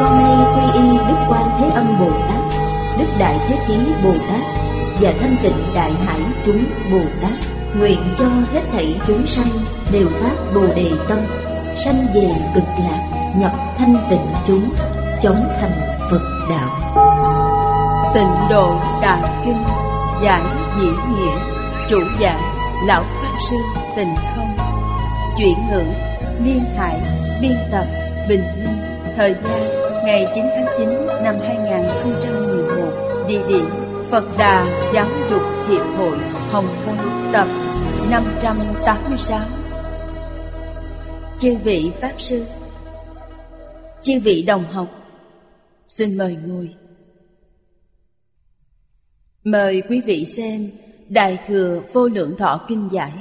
Con nay quy y Đức Quan Thế Âm Bồ Tát, Đức Đại Thế Chí Bồ Tát và Thanh Tịnh Đại Hải chúng Bồ Tát, nguyện cho hết thảy chúng sanh đều phát Bồ đề tâm, sanh về cực lạc, nhập thanh tịnh chúng, chống thành Phật đạo. Tịnh độ Đại Kinh Giải Dĩ Nghĩa Chủ giảng Lão Pháp Sư Tịnh Không Chuyển ngữ Liên Hải Biên tập Bình minh Thời gian ngày 9 tháng 9 năm 2011 Địa điểm Phật Đà Giáo dục Hiệp hội Hồng Kông Tập 586 Chư vị Pháp Sư, Chư vị đồng học, Xin mời ngồi. Mời quý vị xem Đại Thừa Vô Lượng Thọ Kinh Giải,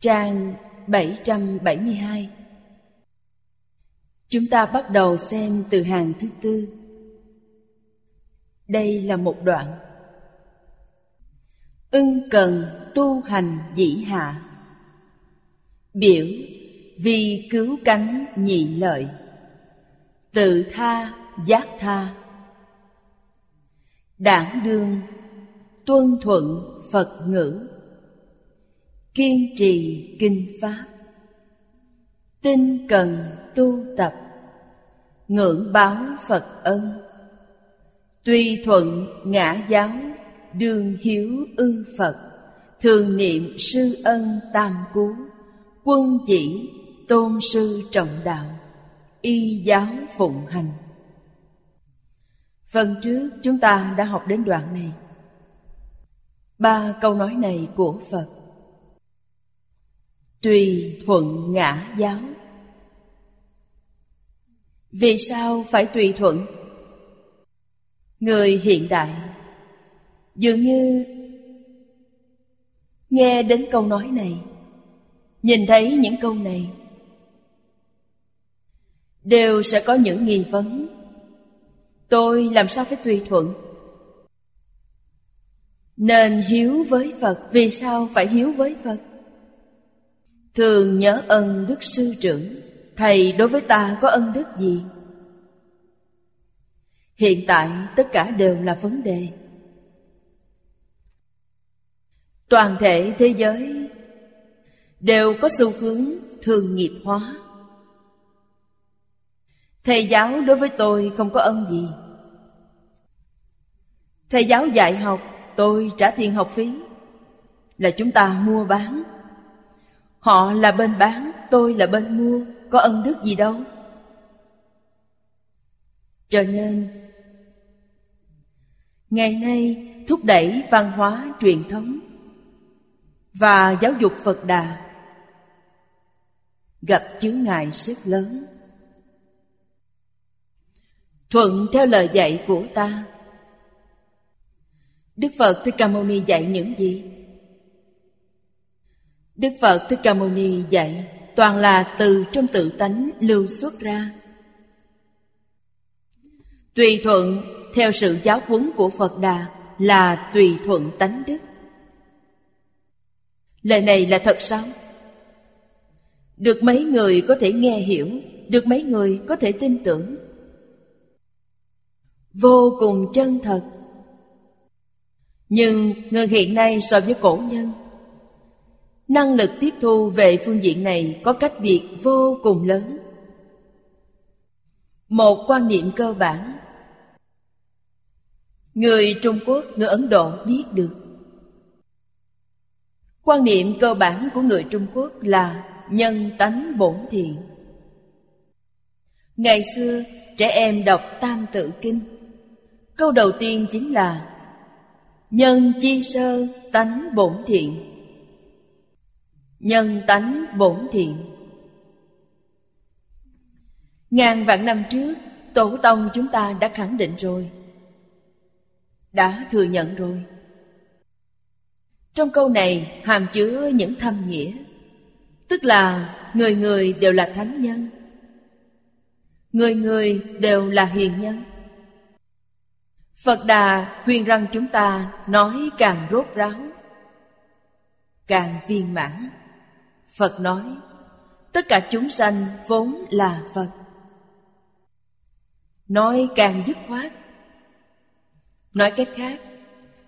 Trang 772 Chúng ta bắt đầu xem từ hàng thứ tư. Đây là một đoạn. Ưng cần tu hành dĩ hạ. Biểu, vì cứu cánh nhị lợi. Tự tha, giác tha. Đảng đương, tuân thuận Phật ngữ. Kiên trì kinh pháp. Tinh cần tu tập ngưỡng báo phật ân. Tuy thuận ngã giáo, đương hiếu ư phật, thường niệm sư ân tam cú, quân chỉ, tôn sư trọng đạo, y giáo phụng hành. Phần trước chúng ta đã học đến đoạn này. Ba câu nói này của phật. Tùy thuận ngã giáo vì sao phải tùy thuận? Người hiện đại, dường như nghe đến câu nói này, nhìn thấy những câu này, đều sẽ có những nghi vấn. Tôi làm sao phải tùy thuận? Nên hiếu với phật, vì sao phải hiếu với phật? Thường nhớ ân đức sư trưởng. Thầy đối với ta có ân đức gì? Hiện tại tất cả đều là vấn đề. Toàn thể thế giới Đều có xu hướng thường nghiệp hóa. Thầy giáo đối với tôi không có ân gì. Thầy giáo dạy học Tôi trả tiền học phí. Là chúng ta mua bán. Họ là bên bán, tôi là bên mua, có ân đức gì đâu. Cho nên, ngày nay thúc đẩy văn hóa truyền thống và giáo dục Phật Đà gặp chướng ngại rất lớn. Thuận theo lời dạy của ta, Đức Phật Thích Ca Mâu Ni dạy những gì? Đức Phật Thích Ca Mâu Ni dạy toàn là từ trong tự tánh lưu xuất ra. Tùy thuận theo sự giáo huấn của Phật Đà là tùy thuận tánh đức. Lời này là thật sao? Được mấy người có thể nghe hiểu, được mấy người có thể tin tưởng. Vô cùng chân thật. Nhưng người hiện nay so với cổ nhân năng lực tiếp thu về phương diện này có cách biệt vô cùng lớn. Một quan niệm cơ bản. Người trung quốc, người ấn độ biết được. Quan niệm cơ bản của người trung quốc là nhân tánh bổn thiện ngày xưa, trẻ em đọc tam tự kinh. Câu đầu tiên chính là nhân chi sơ tánh bổn thiện Nhân tánh bổn thiện. Ngàn vạn năm trước, Tổ tông chúng ta đã khẳng định rồi. Đã thừa nhận rồi. Trong câu này hàm chứa những thâm nghĩa. Tức là người người đều là thánh nhân. Người người đều là hiền nhân. Phật Đà khuyên rằng chúng ta nói càng rốt ráo, Càng viên mãn. Phật nói Tất cả chúng sanh vốn là Phật. Nói càng dứt khoát. Nói cách khác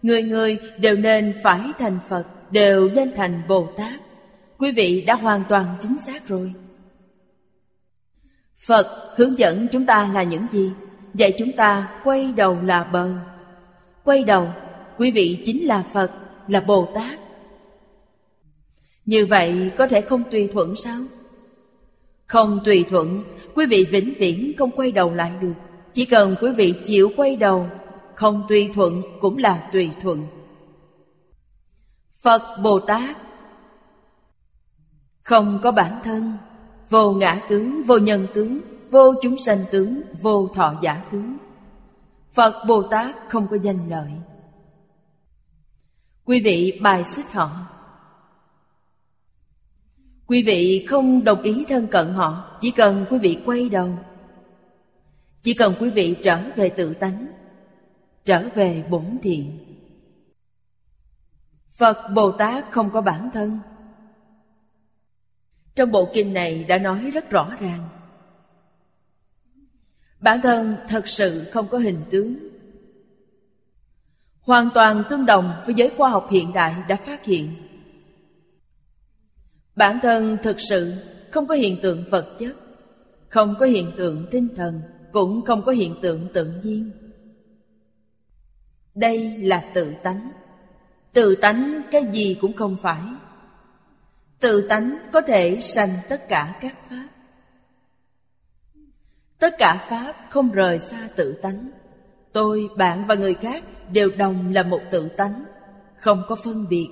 Người người đều nên phải thành Phật Đều nên thành Bồ Tát. Quý vị đã hoàn toàn chính xác rồi. Phật hướng dẫn chúng ta là những gì? Dạy chúng ta quay đầu là bờ. Quay đầu, quý vị chính là Phật, là Bồ Tát. Như vậy có thể không tùy thuận sao? Không tùy thuận, quý vị vĩnh viễn không quay đầu lại được. Chỉ cần quý vị chịu quay đầu Không tùy thuận cũng là tùy thuận. Phật Bồ Tát. Không có bản thân Vô ngã tướng, vô nhân tướng Vô chúng sanh tướng, vô thọ giả tướng. Phật Bồ Tát không có danh lợi. Quý vị bài xích họ. Quý vị không đồng ý thân cận họ, Chỉ cần quý vị quay đầu. Chỉ cần quý vị trở về tự tánh, Trở về bổn thiện. Phật Bồ Tát không có bản thân. Trong bộ kinh này đã nói rất rõ ràng. Bản thân thật sự không có hình tướng. Hoàn toàn tương đồng với giới khoa học hiện đại đã phát hiện. Bản thân thực sự không có hiện tượng vật chất Không có hiện tượng tinh thần Cũng không có hiện tượng tự nhiên. Đây là tự tánh. Tự tánh cái gì cũng không phải. Tự tánh có thể sanh tất cả các pháp. Tất cả Pháp không rời xa tự tánh. Tôi, bạn và người khác đều đồng là một tự tánh Không có phân biệt.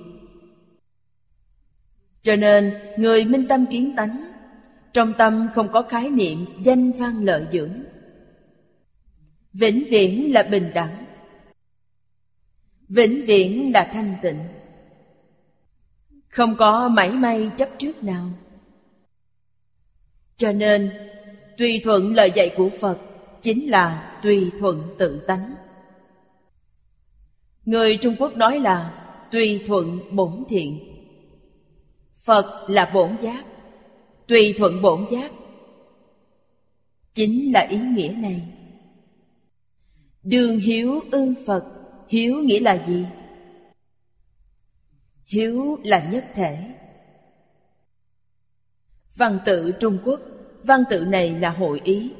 Cho nên, người minh tâm kiến tánh, Trong tâm không có khái niệm danh văn lợi dưỡng. Vĩnh viễn là bình đẳng. Vĩnh viễn là thanh tịnh. Không có mảy may chấp trước nào. Cho nên, Tùy thuận lời dạy của Phật Chính là tùy thuận tự tánh. Người Trung Quốc nói là Tùy thuận bổn thiện. Phật là bổn giác Tùy thuận bổn giác. Chính là ý nghĩa này. Đường hiếu ư Phật Hiếu nghĩa là gì? Hiếu là nhất thể. Văn tự Trung Quốc Văn tự này là hội ý.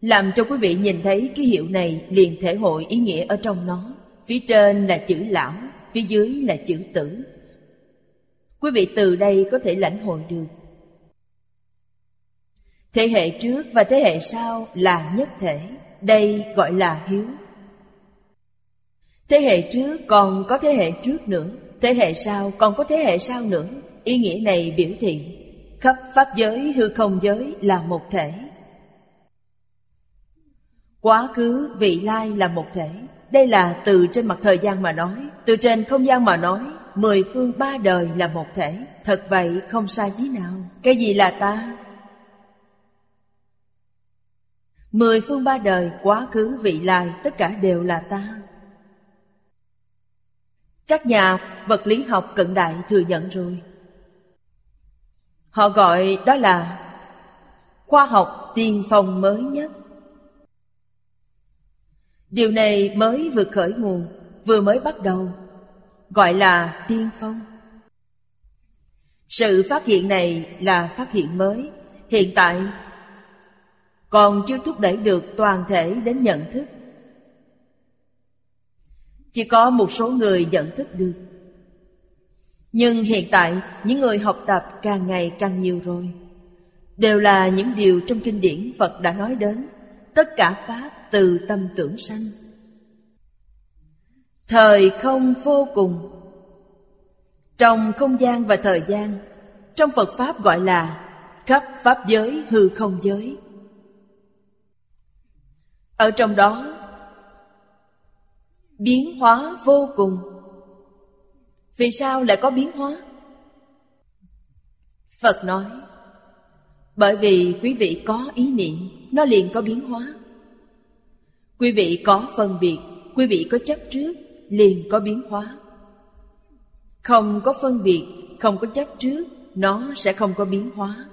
Làm cho quý vị nhìn thấy ký hiệu này liền thể hội ý nghĩa ở trong nó. Phía trên là chữ lão, phía dưới là chữ tử. Quý vị từ đây có thể lãnh hội được. Thế hệ trước và thế hệ sau là nhất thể. Đây gọi là hiếu. Thế hệ trước còn có thế hệ trước nữa. Thế hệ sau còn có thế hệ sau nữa. Ý nghĩa này biểu thị khắp pháp giới, hư không giới là một thể. Quá khứ, vị lai là một thể. Đây là từ trên mặt thời gian mà nói, từ trên không gian mà nói mười phương ba đời là một thể. Thật vậy không sai tí nào. Cái gì là ta? Mười phương ba đời quá khứ vị lai tất cả đều là ta. Các nhà vật lý học cận đại thừa nhận rồi. Họ gọi đó là khoa học tiên phong mới nhất. Điều này mới vừa khởi nguồn, vừa mới bắt đầu, gọi là tiên phong. Sự phát hiện này là phát hiện mới, hiện tại còn chưa thúc đẩy được toàn thể đến nhận thức. Chỉ có một số người nhận thức được. Nhưng hiện tại những người học tập càng ngày càng nhiều rồi. Đều là những điều trong kinh điển Phật đã nói đến. Tất cả Pháp từ tâm tưởng sanh. Thời không vô cùng. Trong không gian và thời gian, Trong Phật Pháp gọi là khắp Pháp giới, hư không giới. Ở trong đó, Biến hóa vô cùng. Vì sao lại có biến hóa? Phật nói, Bởi vì quý vị có ý niệm, Nó liền có biến hóa. Quý vị có phân biệt, Quý vị có chấp trước Liền có biến hóa. Không có phân biệt, Không có chấp trước, Nó sẽ không có biến hóa.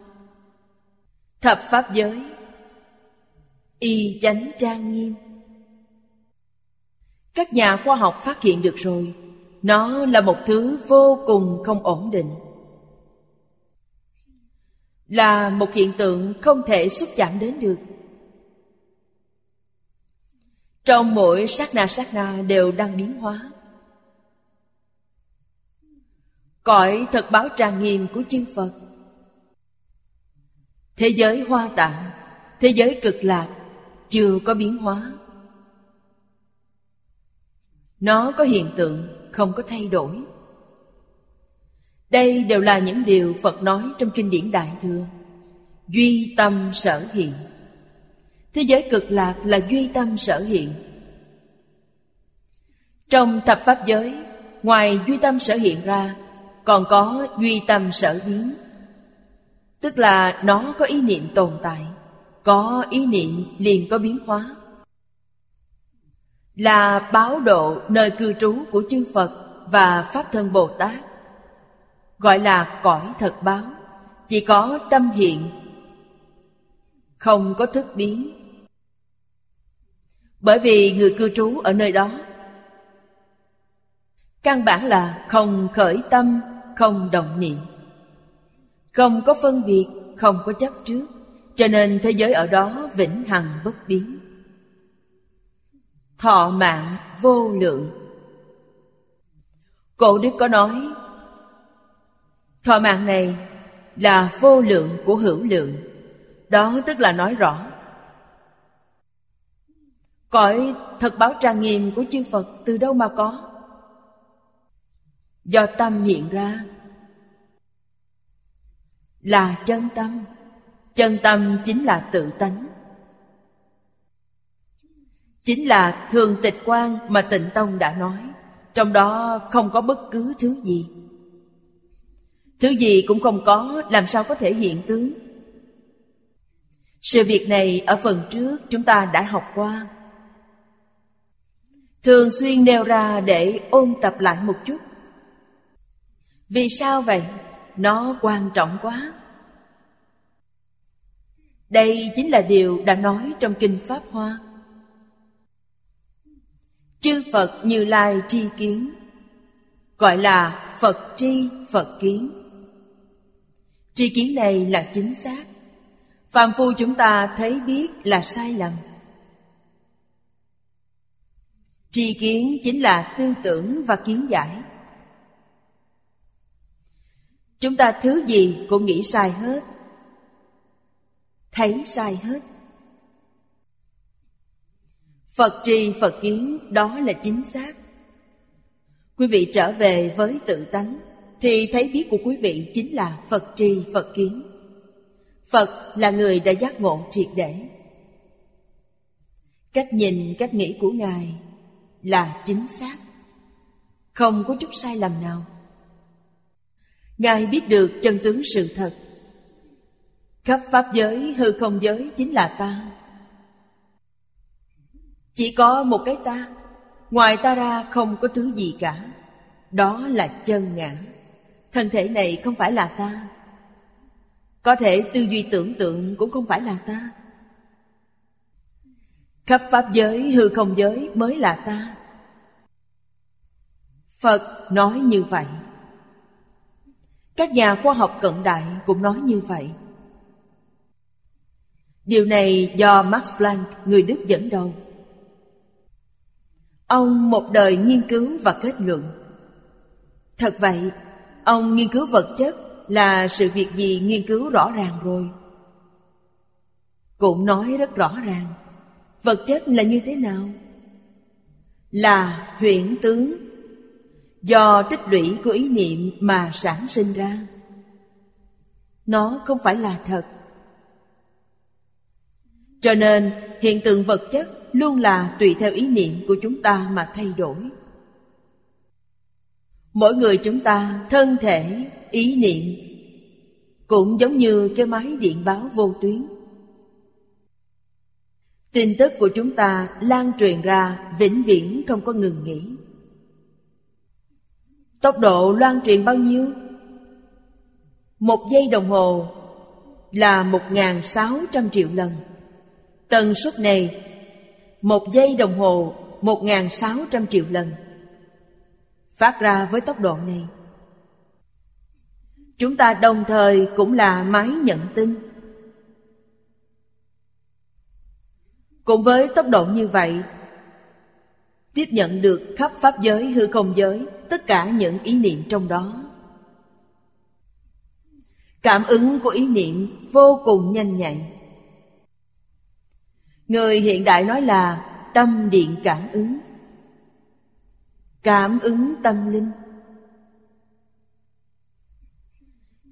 Thập Pháp giới, Y chánh trang nghiêm. Các nhà khoa học phát hiện được rồi, Nó là một thứ vô cùng không ổn định. Là một hiện tượng không thể xúc chạm đến được. Trong mỗi sát na sát na đều đang biến hóa. Cõi thật báo trang nghiêm của chư Phật. Thế giới hoa tạng, Thế giới cực lạc Chưa có biến hóa. Nó có hiện tượng, Không có thay đổi. Đây đều là những điều Phật nói trong kinh điển Đại Thừa. Duy tâm sở hiện. Thế giới cực lạc là duy tâm sở hiện. Trong thập pháp giới, Ngoài duy tâm sở hiện ra, Còn có duy tâm sở biến. Tức là nó có ý niệm tồn tại, Có ý niệm liền có biến hóa. Là báo độ nơi cư trú của chư Phật Và Pháp Thân Bồ Tát, Gọi là cõi thật báo, Chỉ có tâm hiện, Không có thức biến. Bởi vì người cư trú ở nơi đó. Căn bản là không khởi tâm, không động niệm. Không có phân biệt, không có chấp trước. Cho nên thế giới ở đó vĩnh hằng bất biến. Thọ mạng vô lượng. Cổ đức có nói Thọ mạng này là vô lượng của hữu lượng. Đó tức là nói rõ. Cõi thật báo trang nghiêm của chư Phật từ đâu mà có? Do tâm hiện ra. Là chân tâm. Chân tâm chính là tự tánh. Chính là thường tịch quan mà tịnh tông đã nói. Trong đó không có bất cứ thứ gì. Thứ gì cũng không có, làm sao có thể hiện tướng? Sự việc này ở phần trước chúng ta đã học qua thường xuyên nêu ra để ôn tập lại một chút. Vì sao vậy? Nó quan trọng quá. Đây chính là điều đã nói trong kinh pháp hoa. Chư phật như lai tri kiến, gọi là phật tri phật kiến. Tri kiến này là chính xác. Phàm phu chúng ta thấy biết là sai lầm. Tri kiến chính là tư tưởng và kiến giải. Chúng ta thứ gì cũng nghĩ sai hết Thấy sai hết. Phật tri Phật kiến đó là chính xác. Quý vị trở về với tự tánh Thì thấy biết của quý vị chính là Phật tri Phật kiến. Phật là người đã giác ngộ triệt để. Cách nhìn, cách nghĩ của Ngài là chính xác. Không có chút sai lầm nào. Ngài biết được chân tướng sự thật. Khắp Pháp giới, hư không giới chính là ta. Chỉ có một cái ta Ngoài ta ra không có thứ gì cả. Đó là chân ngã. Thân thể này không phải là ta. Có thể tư duy tưởng tượng cũng không phải là ta. Khắp Pháp giới, hư không giới mới là ta Phật nói như vậy các nhà khoa học cận đại cũng nói như vậy. Điều này do Max Planck, người Đức dẫn đầu. Ông một đời nghiên cứu và kết luận. Thật vậy, ông nghiên cứu vật chất là sự việc gì nghiên cứu rõ ràng rồi. Cũng nói rất rõ ràng, vật chất là như thế nào? Là huyễn tướng. Do tích lũy của ý niệm mà sản sinh ra. Nó không phải là thật. Cho nên, hiện tượng vật chất luôn là tùy theo ý niệm của chúng ta mà thay đổi. Mỗi người chúng ta thân thể, ý niệm cũng giống như cái máy điện báo vô tuyến tin tức của chúng ta lan truyền ra, vĩnh viễn không có ngừng nghỉ. Tốc độ loan truyền bao nhiêu? Một giây đồng hồ là một sáu trăm triệu lần. Tần suất này, một giây đồng hồ, một sáu trăm triệu lần. Phát ra với tốc độ này. Chúng ta đồng thời cũng là máy nhận tin. Cùng với tốc độ như vậy, tiếp nhận được khắp pháp giới, hư không giới, tất cả những ý niệm trong đó. Cảm ứng của ý niệm vô cùng nhanh nhạy. Người hiện đại nói là tâm điện cảm ứng. Cảm ứng tâm linh.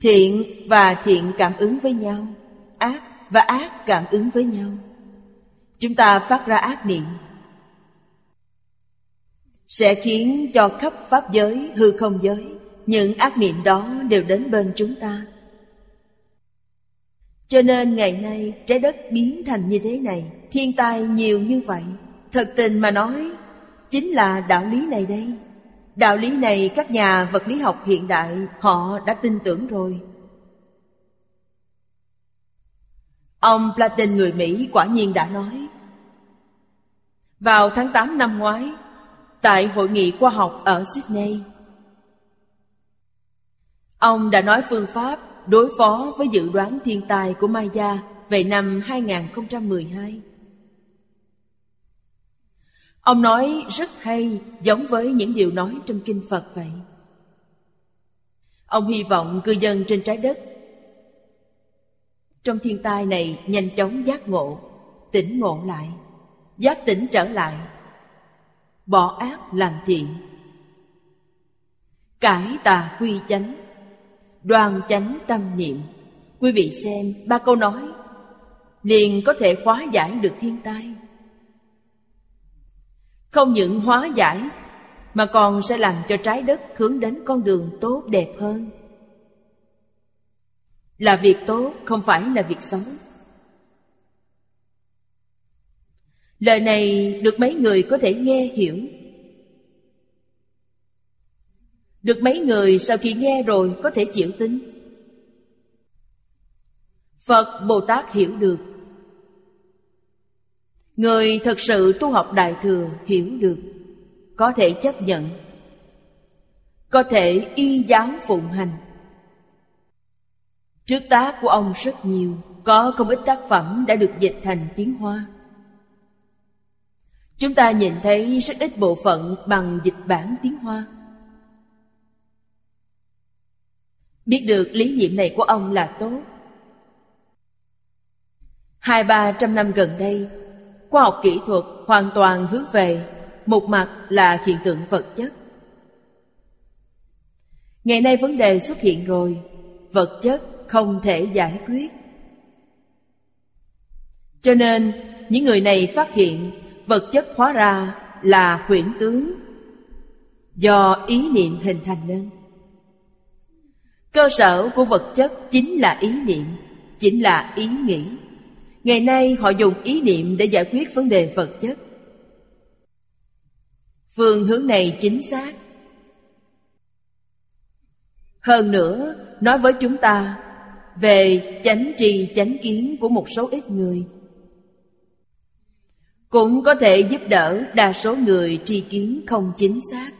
Thiện và thiện cảm ứng với nhau, ác và ác cảm ứng với nhau chúng ta phát ra ác niệm. Sẽ khiến cho khắp pháp giới, hư không giới, những ác niệm đó đều đến bên chúng ta. Cho nên ngày nay, trái đất biến thành như thế này, thiên tai nhiều như vậy. Thật tình mà nói, chính là đạo lý này đây. Đạo lý này các nhà vật lý học hiện đại họ đã tin tưởng rồi. Ông platin người mỹ quả nhiên đã nói vào tháng 8 năm ngoái tại hội nghị khoa học ở sydney ông đã nói phương pháp đối phó với dự đoán thiên tai của Maya về năm 2012. Ông nói rất hay giống với những điều nói trong kinh Phật vậy. Ông hy vọng cư dân trên trái đất trong thiên tai này nhanh chóng giác ngộ, tỉnh ngộ lại, giác tỉnh trở lại, bỏ ác làm thiện, cải tà quy chánh, đoan chánh tâm niệm. Quý vị xem ba câu nói. Liền có thể hóa giải được thiên tai. Không những hóa giải Mà còn sẽ làm cho trái đất hướng đến con đường tốt đẹp hơn. Là việc tốt không phải là việc xấu. Lời này được mấy người có thể nghe hiểu. Được mấy người sau khi nghe rồi có thể chịu tính, Phật Bồ Tát hiểu được. Người thật sự tu học Đại Thừa hiểu được Có thể chấp nhận Có thể y giáo phụng hành. Trước tác của ông rất nhiều Có không ít tác phẩm đã được dịch thành tiếng Hoa. Chúng ta nhìn thấy rất ít bộ phận bằng dịch bản tiếng Hoa. Biết được lý niệm này của ông là tốt. Hai ba trăm năm gần đây, khoa học kỹ thuật hoàn toàn hướng về một mặt là hiện tượng vật chất. Ngày nay vấn đề xuất hiện rồi, vật chất không thể giải quyết. Cho nên, những người này phát hiện vật chất hóa ra là huyễn tướng. Do ý niệm hình thành nên. Cơ sở của vật chất chính là ý niệm, chính là ý nghĩ. Ngày nay họ dùng ý niệm để giải quyết vấn đề vật chất. Phương hướng này chính xác. Hơn nữa, nói với chúng ta Về chánh trì chánh kiến của một số ít người cũng có thể giúp đỡ đa số người tri kiến không chính xác.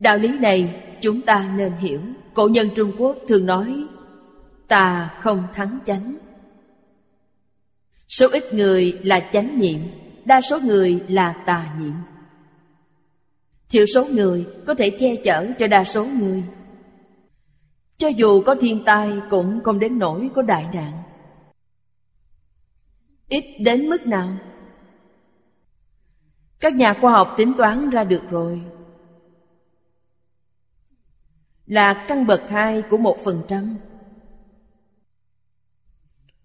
Đạo lý này chúng ta nên hiểu, Cổ nhân Trung Quốc thường nói Tà không thắng chánh. Số ít người là chánh niệm, Đa số người là tà niệm. Thiểu số người có thể che chở cho đa số người. Cho dù có thiên tai cũng không đến nỗi có đại nạn. Ít đến mức nào Các nhà khoa học tính toán ra được rồi Là căn bậc hai của một phần trăm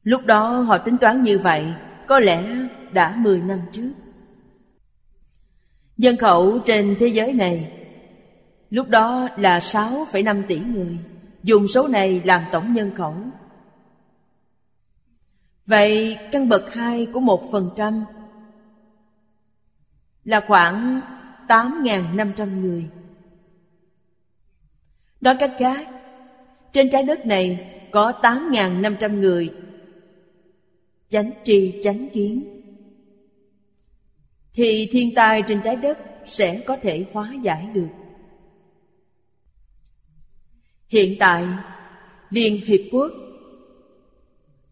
Lúc đó họ tính toán như vậy Có lẽ đã 10 năm trước. dân khẩu trên thế giới này lúc đó là 6,5 tỷ người. Dùng số này làm tổng nhân khẩu. Vậy căn bậc 2 của 1% là khoảng 8.500 người. Nói cách khác, trên trái đất này có 8.500 người chánh tri chánh kiến thì thiên tai trên trái đất sẽ có thể hóa giải được. Hiện tại, Liên Hiệp Quốc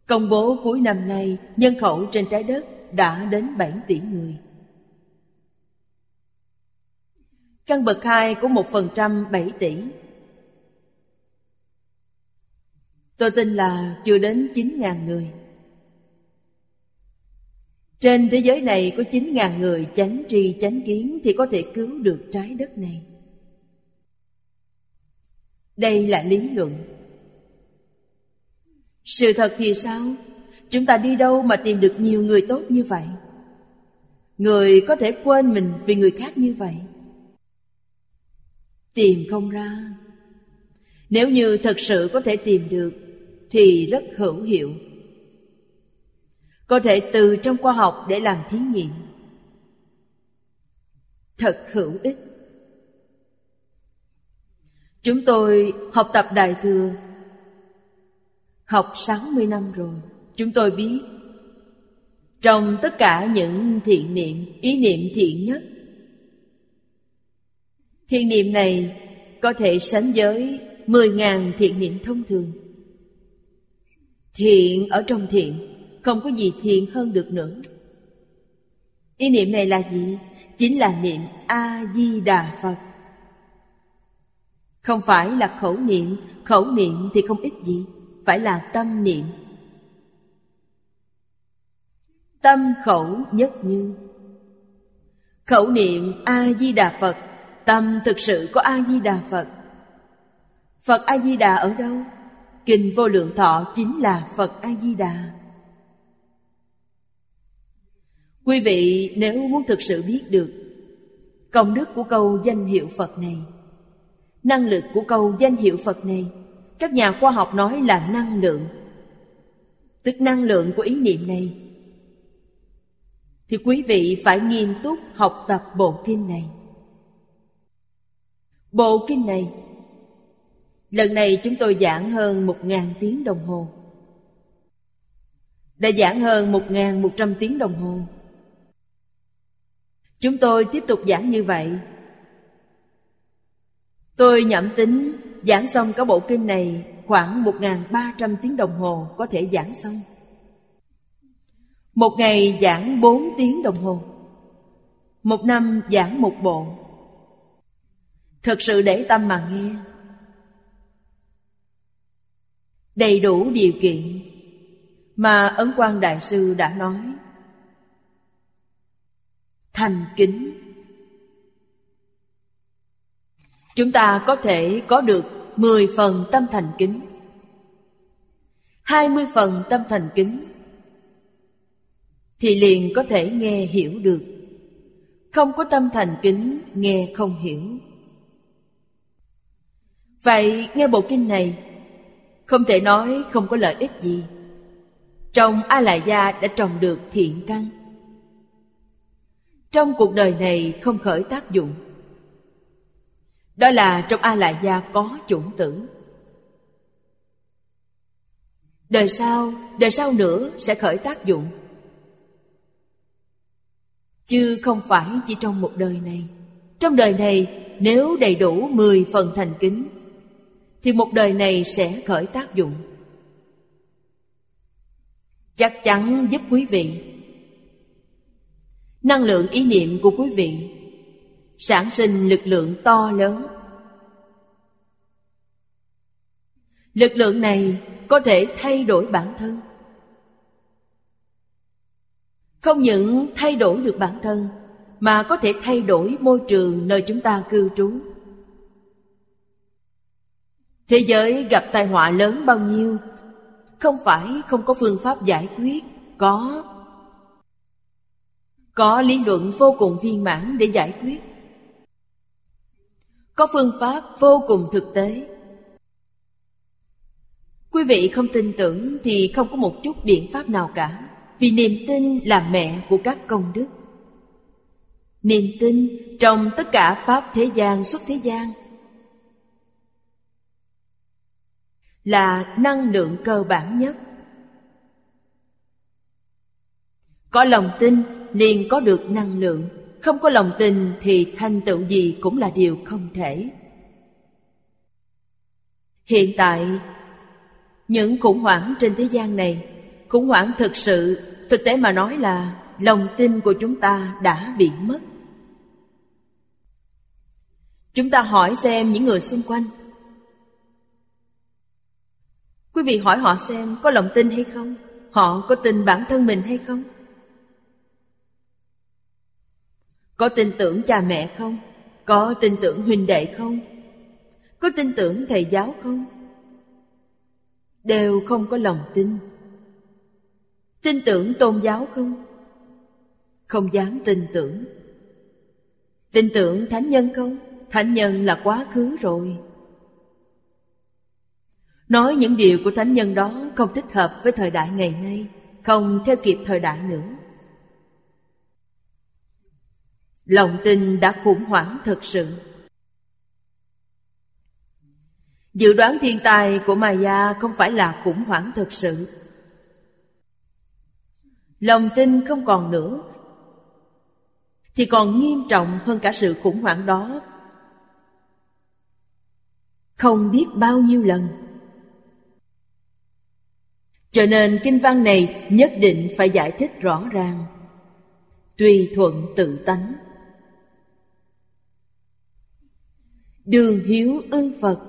công bố cuối năm nay, nhân khẩu trên trái đất đã đến 7 tỷ người. Căn bậc hai của một phần trăm bảy tỷ. Tôi tin là chưa đến 9.000 người. Trên thế giới này có 9.000 người chánh tri, chánh kiến thì có thể cứu được trái đất này. Đây là lý luận. Sự thật thì sao? Chúng ta đi đâu mà tìm được nhiều người tốt như vậy? Người có thể quên mình vì người khác như vậy? Tìm không ra. Nếu như thật sự có thể tìm được, thì rất hữu hiệu có thể từ trong khoa học để làm thí nghiệm thật hữu ích chúng tôi học tập đại thừa học 60 năm rồi. Chúng tôi biết. Trong tất cả những thiện niệm, ý niệm thiện nhất, thiện niệm này có thể sánh với 10.000 thiện niệm thông thường. Thiện ở trong thiện, không có gì thiện hơn được nữa. Ý niệm này là gì? Chính là niệm A-di-đà Phật. Không phải là khẩu niệm Khẩu niệm thì không ít gì. Phải là tâm niệm. Tâm khẩu nhất như. Khẩu niệm A-di-đà Phật Tâm thực sự có A-di-đà Phật. Phật A-di-đà ở đâu? Kinh vô lượng thọ chính là Phật A-di-đà Quý vị nếu muốn thực sự biết được công đức của câu danh hiệu Phật này, năng lực của câu danh hiệu Phật này, các nhà khoa học nói là năng lượng, tức năng lượng của ý niệm này, thì quý vị phải nghiêm túc học tập bộ kinh này. Bộ kinh này Lần này chúng tôi giảng hơn một ngàn tiếng đồng hồ. Đã giảng hơn một ngàn một trăm tiếng đồng hồ. Chúng tôi tiếp tục giảng như vậy. Tôi nhẩm tính giảng xong cả bộ kinh này, khoảng 1.300 tiếng đồng hồ có thể giảng xong. Một ngày giảng 4 tiếng đồng hồ. Một năm giảng một bộ. Thật sự để tâm mà nghe. Đầy đủ điều kiện mà Ấn Quang Đại Sư đã nói thành kính chúng ta có thể có được 10 phần tâm thành kính. 20 phần tâm thành kính thì liền có thể nghe hiểu được. Không có tâm thành kính, nghe không hiểu. Vậy nghe bộ kinh này, không thể nói không có lợi ích gì. Trong a la gia đã trồng được thiện căn. Trong cuộc đời này không khởi tác dụng đó là trong a la gia có chủng tử. Đời sau đời sau nữa sẽ khởi tác dụng. Chứ không phải chỉ trong một đời này. Trong đời này, nếu đầy đủ 10 phần thành kính, thì một đời này sẽ khởi tác dụng. Chắc chắn giúp quý vị. Năng lượng ý niệm của quý vị sản sinh lực lượng to lớn. Lực lượng này có thể thay đổi bản thân. Không những thay đổi được bản thân, mà có thể thay đổi môi trường nơi chúng ta cư trú. Thế giới gặp tai họa lớn bao nhiêu, không phải không có phương pháp giải quyết, có. Có lý luận vô cùng viên mãn để giải quyết. Có phương pháp vô cùng thực tế. Quý vị không tin tưởng thì không có một chút biện pháp nào cả, Vì niềm tin là mẹ của các công đức. Niềm tin trong tất cả Pháp thế gian xuất thế gian Là năng lượng cơ bản nhất. Có lòng tin liền có được năng lượng. Không có lòng tin thì thành tựu gì cũng là điều không thể. Hiện tại, những khủng hoảng trên thế gian này, Khủng hoảng thực sự, Thực tế mà nói là Lòng tin của chúng ta đã bị mất. Chúng ta hỏi xem những người xung quanh. Quý vị hỏi họ xem có lòng tin hay không? Họ có tin bản thân mình hay không? Có tin tưởng cha mẹ không? Có tin tưởng huynh đệ không? Có tin tưởng thầy giáo không? Đều không có lòng tin. Tin tưởng tôn giáo không? Không dám tin tưởng. Tin tưởng thánh nhân không? Thánh nhân là quá khứ rồi. Nói những điều của thánh nhân đó không thích hợp với thời đại ngày nay, không theo kịp thời đại nữa lòng tin đã khủng hoảng thật sự Dự đoán thiên tai của Maya không phải là khủng hoảng thật sự. Lòng tin không còn nữa thì còn nghiêm trọng hơn cả sự khủng hoảng đó. Không biết bao nhiêu lần. Cho nên kinh văn này nhất định phải giải thích rõ ràng. Tùy thuận tự tánh. Đường hiếu ưng Phật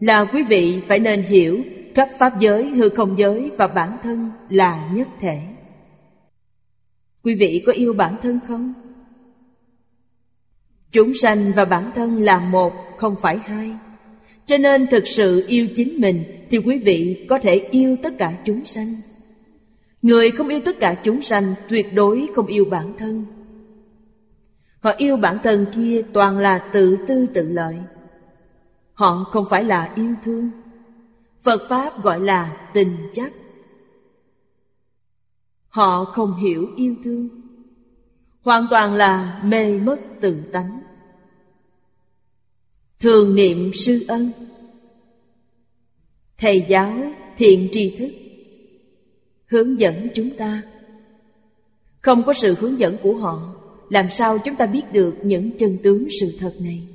là quý vị phải nên hiểu khắp pháp giới, hư không giới và bản thân là nhất thể. Quý vị có yêu bản thân không? Chúng sanh và bản thân là một, không phải hai. Cho nên thực sự yêu chính mình thì quý vị có thể yêu tất cả chúng sanh. Người không yêu tất cả chúng sanh tuyệt đối không yêu bản thân. Họ yêu bản thân kia toàn là tự tư tự lợi. Họ không phải là yêu thương. Phật Pháp gọi là tình chấp. Họ không hiểu yêu thương. Hoàn toàn là mê mất tự tánh. Thường niệm sư ân. Thầy giáo thiện tri thức. Hướng dẫn chúng ta. Không có sự hướng dẫn của họ. Làm sao chúng ta biết được những chân tướng sự thật này?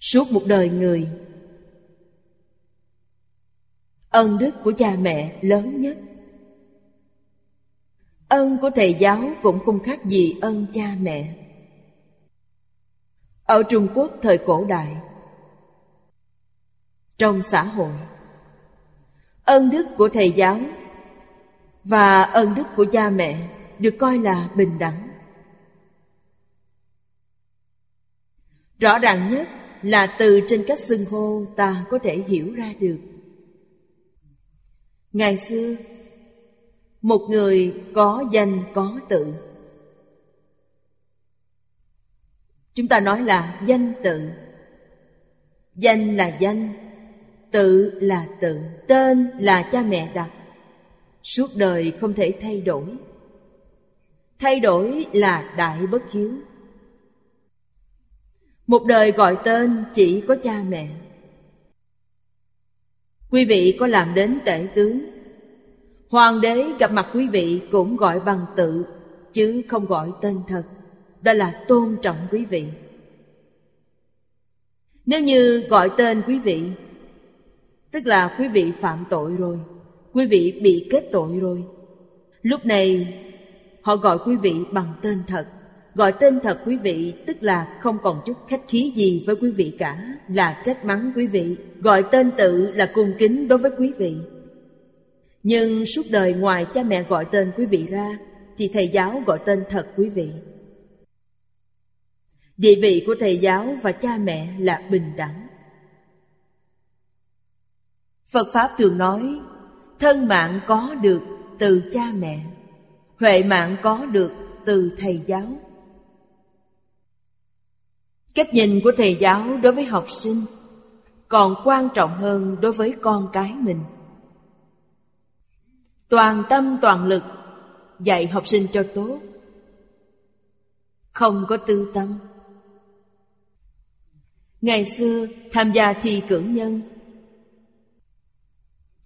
Suốt một đời người, ân đức của cha mẹ lớn nhất. Ân của thầy giáo cũng không khác gì ân cha mẹ. Ở trung quốc thời cổ đại, trong xã hội, ân đức của thầy giáo và ân đức của cha mẹ được coi là bình đẳng. Rõ ràng nhất là từ trên cách xưng hô ta có thể hiểu ra được. Ngày xưa, một người có danh có tự. Chúng ta nói là danh tự. Danh là danh, tự là tự, tên là cha mẹ đặt. Suốt đời không thể thay đổi thay đổi là đại bất hiếu. Một đời gọi tên chỉ có cha mẹ. Quý vị có làm đến tể tướng. Hoàng đế gặp mặt quý vị cũng gọi bằng tự, Chứ không gọi tên thật. Đó là tôn trọng quý vị. Nếu như gọi tên quý vị, Tức là quý vị phạm tội rồi, Quý vị bị kết tội rồi, Lúc này họ gọi quý vị bằng tên thật. Gọi tên thật quý vị tức là không còn chút khách khí gì với quý vị cả, Là trách mắng quý vị. Gọi tên tự là cung kính đối với quý vị. Nhưng suốt đời ngoài cha mẹ gọi tên quý vị ra, Thì thầy giáo gọi tên thật quý vị. Địa vị của thầy giáo và cha mẹ là bình đẳng. Phật Pháp thường nói, Thân mạng có được từ cha mẹ. Huệ mạng có được từ thầy giáo. Cách nhìn của thầy giáo đối với học sinh Còn quan trọng hơn đối với con cái mình. Toàn tâm toàn lực Dạy học sinh cho tốt. Không có tư tâm. Ngày xưa tham gia thi cử nhân,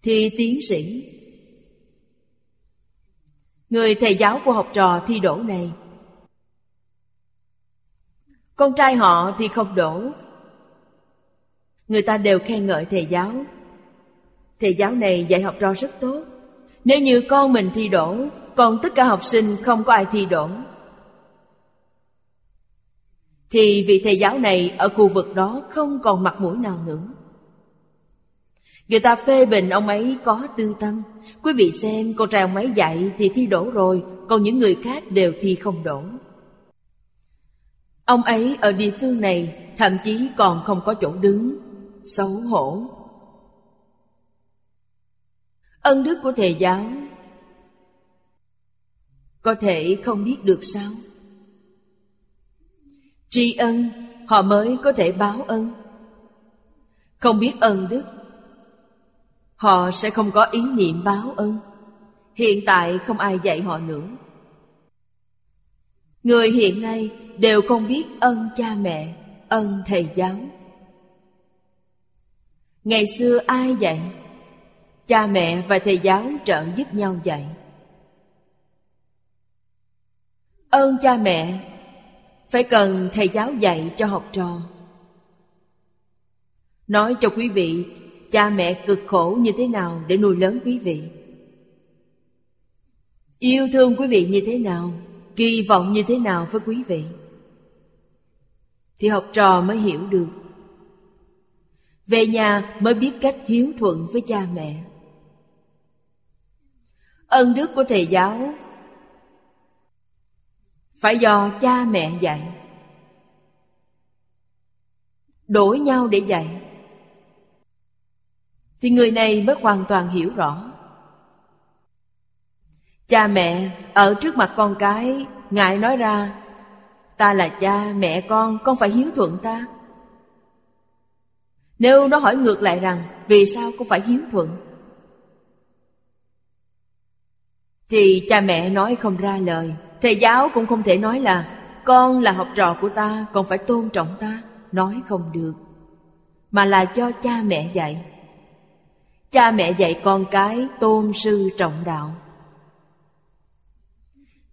Thi tiến sĩ Người thầy giáo của học trò thi đỗ này. Con trai họ thì không đổ Người ta đều khen ngợi thầy giáo. Thầy giáo này dạy học trò rất tốt. Nếu như con mình thi đỗ, Còn tất cả học sinh không có ai thi đỗ. Thì vị thầy giáo này ở khu vực đó không còn mặt mũi nào nữa. Người ta phê bình ông ấy có tư tâm. Quý vị xem, con trai ông ấy dạy thì thi đổ rồi, Còn những người khác đều thi không đổ. Ông ấy ở địa phương này, Thậm chí còn không có chỗ đứng. Xấu hổ. Ân đức của thầy giáo. Có thể không biết được sao? Tri ân, Họ mới có thể báo ân. Không biết ân đức. Họ sẽ không có ý niệm báo ơn Hiện tại không ai dạy họ nữa. Người hiện nay đều không biết ân cha mẹ, Ân thầy giáo. Ngày xưa ai dạy? Cha mẹ và thầy giáo trợ giúp nhau dạy. Ơn cha mẹ Phải cần thầy giáo dạy cho học trò. Nói cho quý vị cha mẹ cực khổ như thế nào để nuôi lớn quý vị? Yêu thương quý vị như thế nào? Kỳ vọng như thế nào với quý vị? Thì học trò mới hiểu được. Về nhà mới biết cách hiếu thuận với cha mẹ. Ân đức của thầy giáo phải do cha mẹ dạy. Đổi nhau để dạy thì người này mới hoàn toàn hiểu rõ. Cha mẹ, ở trước mặt con cái ngại nói ra, ta là cha mẹ con con phải hiếu thuận ta. Nếu nó hỏi ngược lại rằng, vì sao con phải hiếu thuận? Thì cha mẹ nói không ra lời. Thầy giáo cũng không thể nói là, con là học trò của ta, con phải tôn trọng ta. Nói không được, mà là cho cha mẹ dạy. Cha mẹ dạy con cái tôn sư trọng đạo.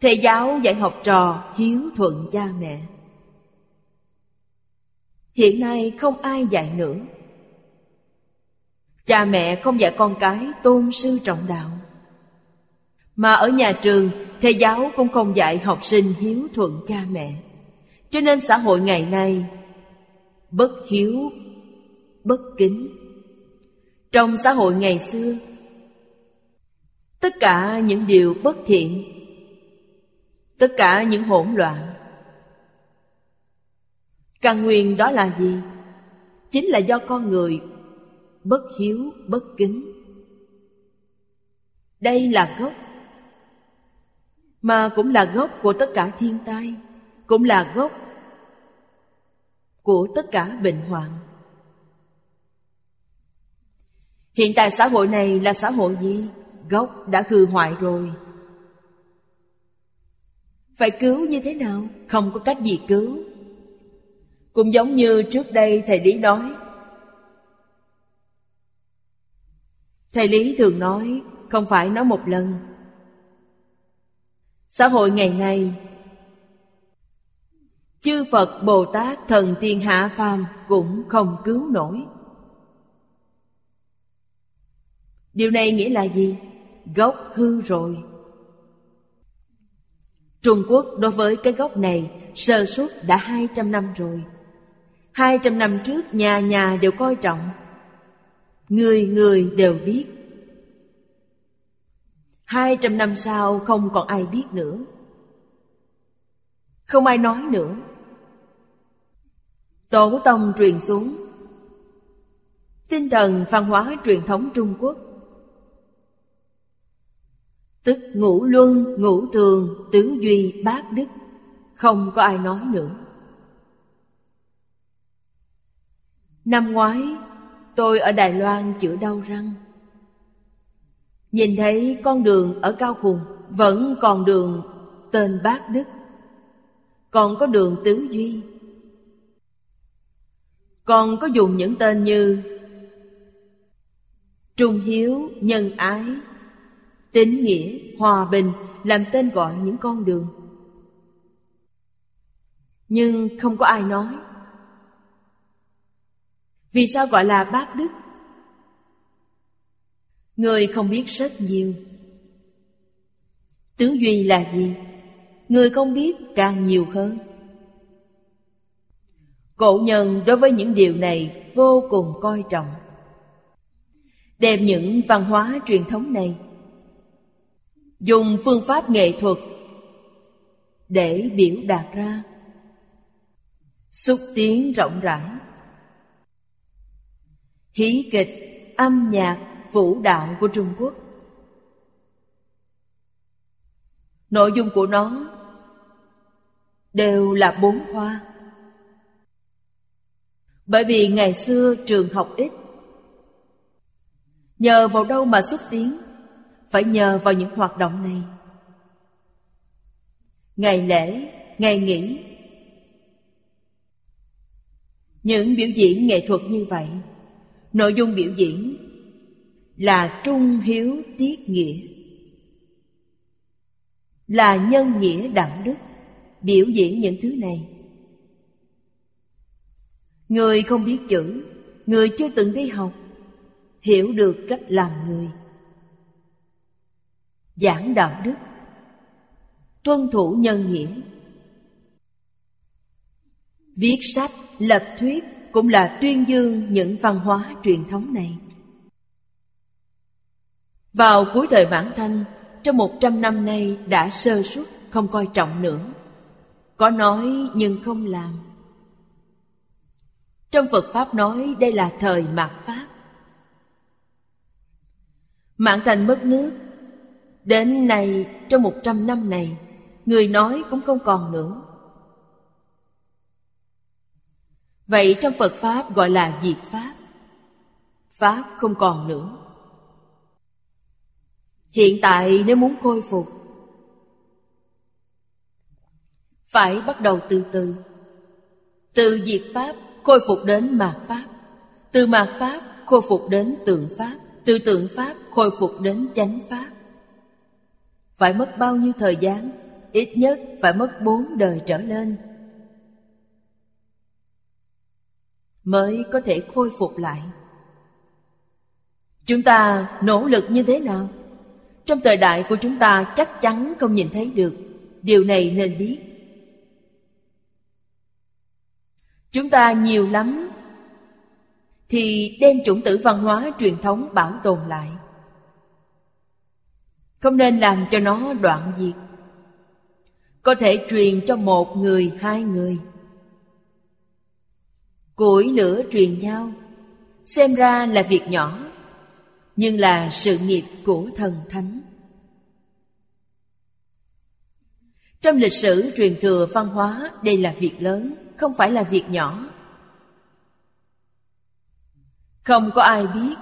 Thầy giáo dạy học trò hiếu thuận cha mẹ. Hiện nay không ai dạy nữa. Cha mẹ không dạy con cái tôn sư trọng đạo. Mà ở nhà trường, Thầy giáo cũng không dạy học sinh hiếu thuận cha mẹ. Cho nên xã hội ngày nay Bất hiếu, Bất kính trong xã hội ngày xưa. Tất cả những điều bất thiện, tất cả những hỗn loạn. Căn nguyên đó là gì? Chính là do con người bất hiếu, bất kính. Đây là gốc, mà cũng là gốc của tất cả thiên tai, cũng là gốc của tất cả bệnh hoạn. Hiện tại xã hội này là xã hội gì? Gốc đã hư hoại rồi. Phải cứu như thế nào? Không có cách gì cứu. Cũng giống như trước đây thầy Lý nói. Thầy Lý thường nói, Không phải nói một lần. Xã hội ngày nay, Chư Phật, Bồ Tát, Thần Tiên Hạ Phàm Cũng không cứu nổi. Điều này nghĩa là gì? Gốc hư rồi. Trung Quốc đối với cái gốc này, sơ suất đã 200 năm rồi. 200 năm trước, nhà nhà đều coi trọng. Người người đều biết. 200 năm sau, không còn ai biết nữa. Không ai nói nữa. Tổ tông truyền xuống Tinh thần văn hóa truyền thống Trung Quốc Tức ngũ luân, ngũ thường tứ duy, bát đức. Không có ai nói nữa. Năm ngoái tôi ở Đài Loan chữa đau răng. Nhìn thấy con đường ở Cao khùng Vẫn còn đường tên Bát Đức Còn có đường Tứ Duy. Còn có dùng những tên như Trung Hiếu, Nhân Ái Tín Nghĩa, Hòa Bình Làm tên gọi những con đường. Nhưng không có ai nói. Vì sao gọi là bác đức? Người không biết rất nhiều. Tứ duy là gì? Người không biết càng nhiều hơn. Cổ nhân đối với những điều này vô cùng coi trọng. Đem những văn hóa truyền thống này Dùng phương pháp nghệ thuật Để biểu đạt ra Xúc tiến rộng rãi Hí kịch, âm nhạc vũ đạo của Trung Quốc. Nội dung của nó đều là bốn khoa. Bởi vì ngày xưa trường học ít. Nhờ vào đâu mà xuất tiến? Phải nhờ vào những hoạt động này. Ngày lễ, ngày nghỉ. Những biểu diễn nghệ thuật như vậy, nội dung biểu diễn là trung hiếu tiết nghĩa là nhân nghĩa đạo đức biểu diễn những thứ này người không biết chữ người chưa từng đi học hiểu được cách làm người giảng đạo đức tuân thủ nhân nghĩa viết sách lập thuyết cũng là tuyên dương những văn hóa truyền thống này vào cuối thời Mãn Thanh, trong một trăm năm nay đã sơ suất, không coi trọng nữa. Có nói nhưng không làm. Trong Phật Pháp nói đây là thời mạt Pháp. Mãn Thanh mất nước, đến nay trong một trăm năm này, người nói cũng không còn nữa. Vậy trong Phật Pháp gọi là diệt Pháp. Pháp không còn nữa. Hiện tại nếu muốn khôi phục Phải bắt đầu từ từ Từ diệt Pháp khôi phục đến mạt Pháp Từ mạt Pháp khôi phục đến tượng Pháp Từ tượng Pháp khôi phục đến chánh Pháp phải mất bao nhiêu thời gian? Ít nhất phải mất bốn đời trở lên. Mới có thể khôi phục lại. Chúng ta nỗ lực như thế nào? Trong thời đại của chúng ta chắc chắn không nhìn thấy được. Điều này nên biết. Chúng ta nhiều lắm Thì đem chủng tử văn hóa truyền thống bảo tồn lại. Không nên làm cho nó đoạn diệt. Có thể truyền cho một người, hai người. Củi lửa truyền nhau Xem ra là việc nhỏ nhưng là sự nghiệp của thần thánh. Trong lịch sử truyền thừa văn hóa đây là việc lớn không phải là việc nhỏ. Không có ai biết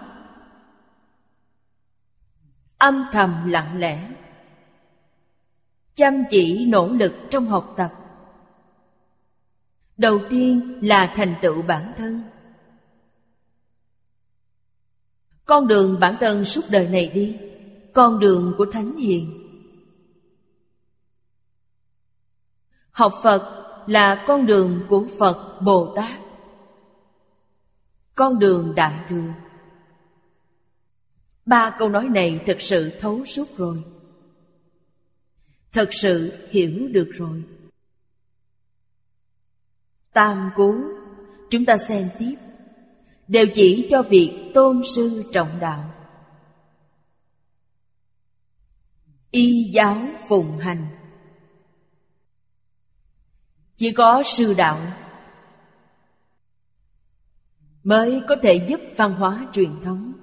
âm thầm lặng lẽ. Chăm chỉ nỗ lực trong học tập. Đầu tiên là thành tựu bản thân. Con đường bản thân suốt đời này đi, Con đường của Thánh Hiền. Học Phật là con đường của Phật Bồ Tát. Con đường Đại Thừa. Ba câu nói này thực sự thấu suốt rồi. Thật sự hiểu được rồi. Tam cú Chúng ta xem tiếp. Đều chỉ cho việc tôn sư trọng đạo. Y giáo phụng hành. Chỉ có sư đạo mới có thể giúp văn hóa truyền thống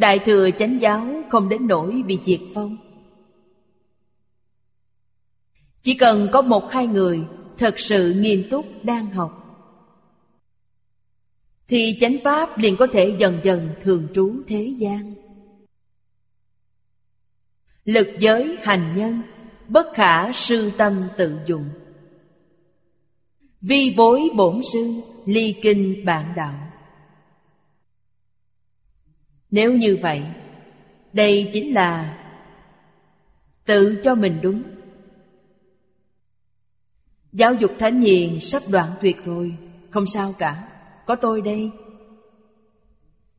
đại thừa chánh giáo không đến nỗi bị diệt vong. Chỉ cần có một hai người thật sự nghiêm túc đang học, thì chánh pháp liền có thể dần dần thường trú thế gian. Lực giới hành nhân, bất khả sư tâm tự dụng. Vi bối bổn sư, ly kinh bạn đạo nếu như vậy, đây chính là tự cho mình đúng. Giáo dục thánh hiền sắp đoạn tuyệt rồi, không sao cả. Có tôi đây.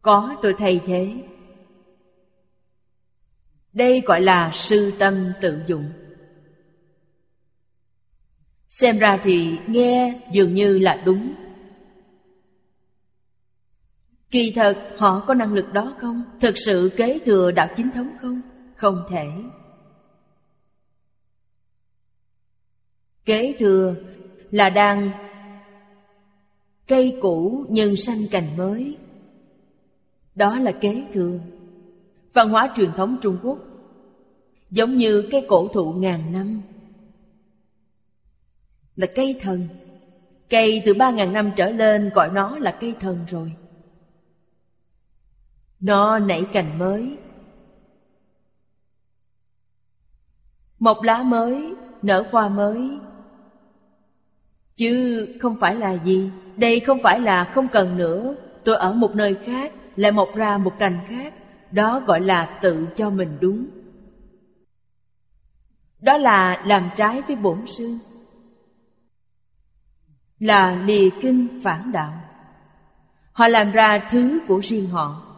Có tôi thay thế. Đây gọi là sư tâm tự dụng. Xem ra thì nghe dường như là đúng kỳ thật, họ có năng lực đó không? Thực sự kế thừa đạo chính thống không? Không thể. Kế thừa là đang cây cũ nhưng sanh cành mới. Đó là kế thừa. Văn hóa truyền thống trung quốc, giống như cây cổ thụ ngàn năm, là cây thần. Cây từ ba ngàn năm trở lên gọi nó là cây thần rồi nó nảy cành mới. Một lá mới nở hoa mới. Chứ không phải là gì, đây không phải là không cần nữa. Tôi ở một nơi khác, lại mọc ra một cành khác. Đó gọi là tự cho mình đúng. Đó là làm trái với bổn sư. Là lìa kinh phản đạo. Họ làm ra thứ của riêng họ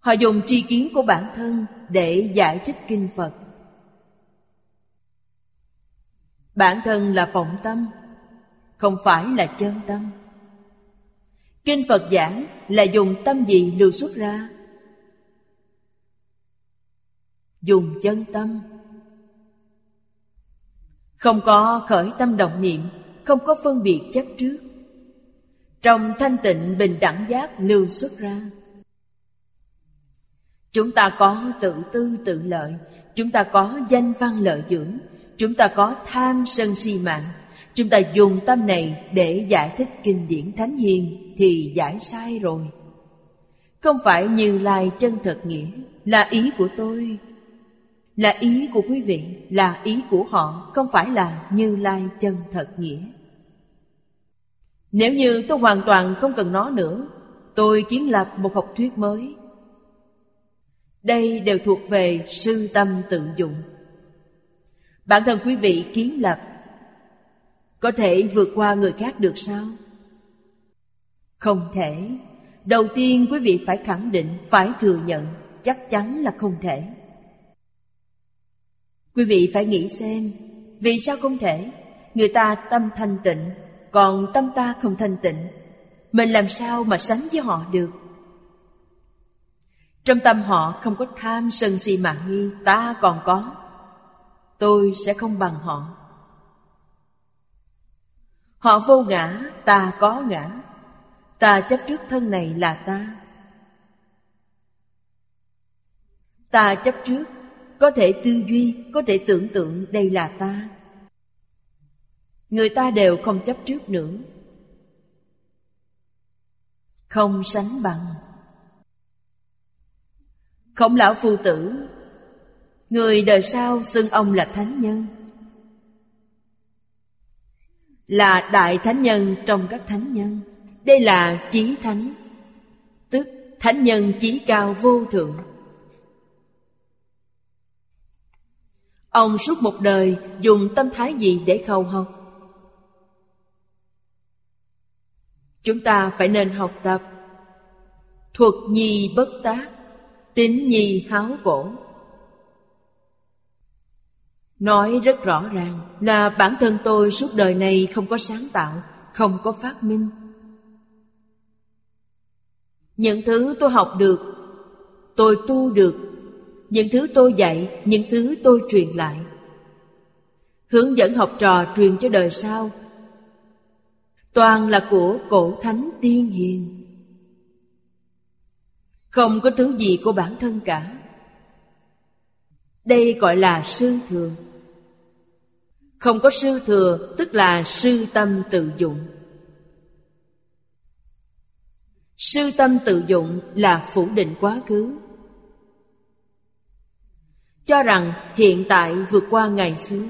họ dùng tri kiến của bản thân để giải thích kinh phật. Bản thân là vọng tâm, không phải là chân tâm. Kinh phật giảng là dùng tâm gì lưu xuất ra. Dùng chân tâm. Không có khởi tâm động niệm, không có phân biệt chấp trước. Trong thanh tịnh bình đẳng giác lưu xuất ra chúng ta có tự tư tự lợi, chúng ta có danh văn lợi dưỡng, chúng ta có tham sân si mạng. Chúng ta dùng tâm này để giải thích kinh điển thánh hiền thì giải sai rồi. Không phải như lai chân thật nghĩa, là ý của tôi, là ý của quý vị, là ý của họ, không phải là như lai chân thật nghĩa. Nếu như tôi hoàn toàn không cần nó nữa, tôi kiến lập một học thuyết mới đây đều thuộc về sư tâm tự dụng. Bản thân quý vị kiến lập, có thể vượt qua người khác được sao? Không thể. Đầu tiên quý vị phải khẳng định, phải thừa nhận, chắc chắn là không thể. Quý vị phải nghĩ xem, vì sao không thể? Người ta tâm thanh tịnh, còn tâm ta không thanh tịnh, mình làm sao mà sánh với họ được? Trong tâm họ không có tham sân si mạng nghi, ta còn có. Tôi sẽ không bằng họ. Họ vô ngã, ta có ngã. Ta chấp trước thân này là ta. Ta chấp trước, có thể tư duy, có thể tưởng tượng đây là ta. Người ta đều không chấp trước nữa. Không sánh bằng khổng lão phu tử, người đời sau xưng ông là thánh nhân. Là đại thánh nhân trong các thánh nhân. Đây là chí thánh, tức thánh nhân chí cao vô thượng. Ông suốt một đời dùng tâm thái gì để khâu học? Chúng ta phải nên học tập thuật nhi bất tác tín nhi háo cổ Nói rất rõ ràng là bản thân tôi suốt đời này không có sáng tạo, không có phát minh. Những thứ tôi học được, tôi tu được, những thứ tôi dạy, những thứ tôi truyền lại. Hướng dẫn học trò truyền cho đời sau, toàn là của cổ thánh tiên hiền. Không có thứ gì của bản thân cả. Đây gọi là sư thừa. Không có sư thừa, Tức là sư tâm tự dụng. Sư tâm tự dụng là phủ định quá khứ. Cho rằng hiện tại vượt qua ngày xưa.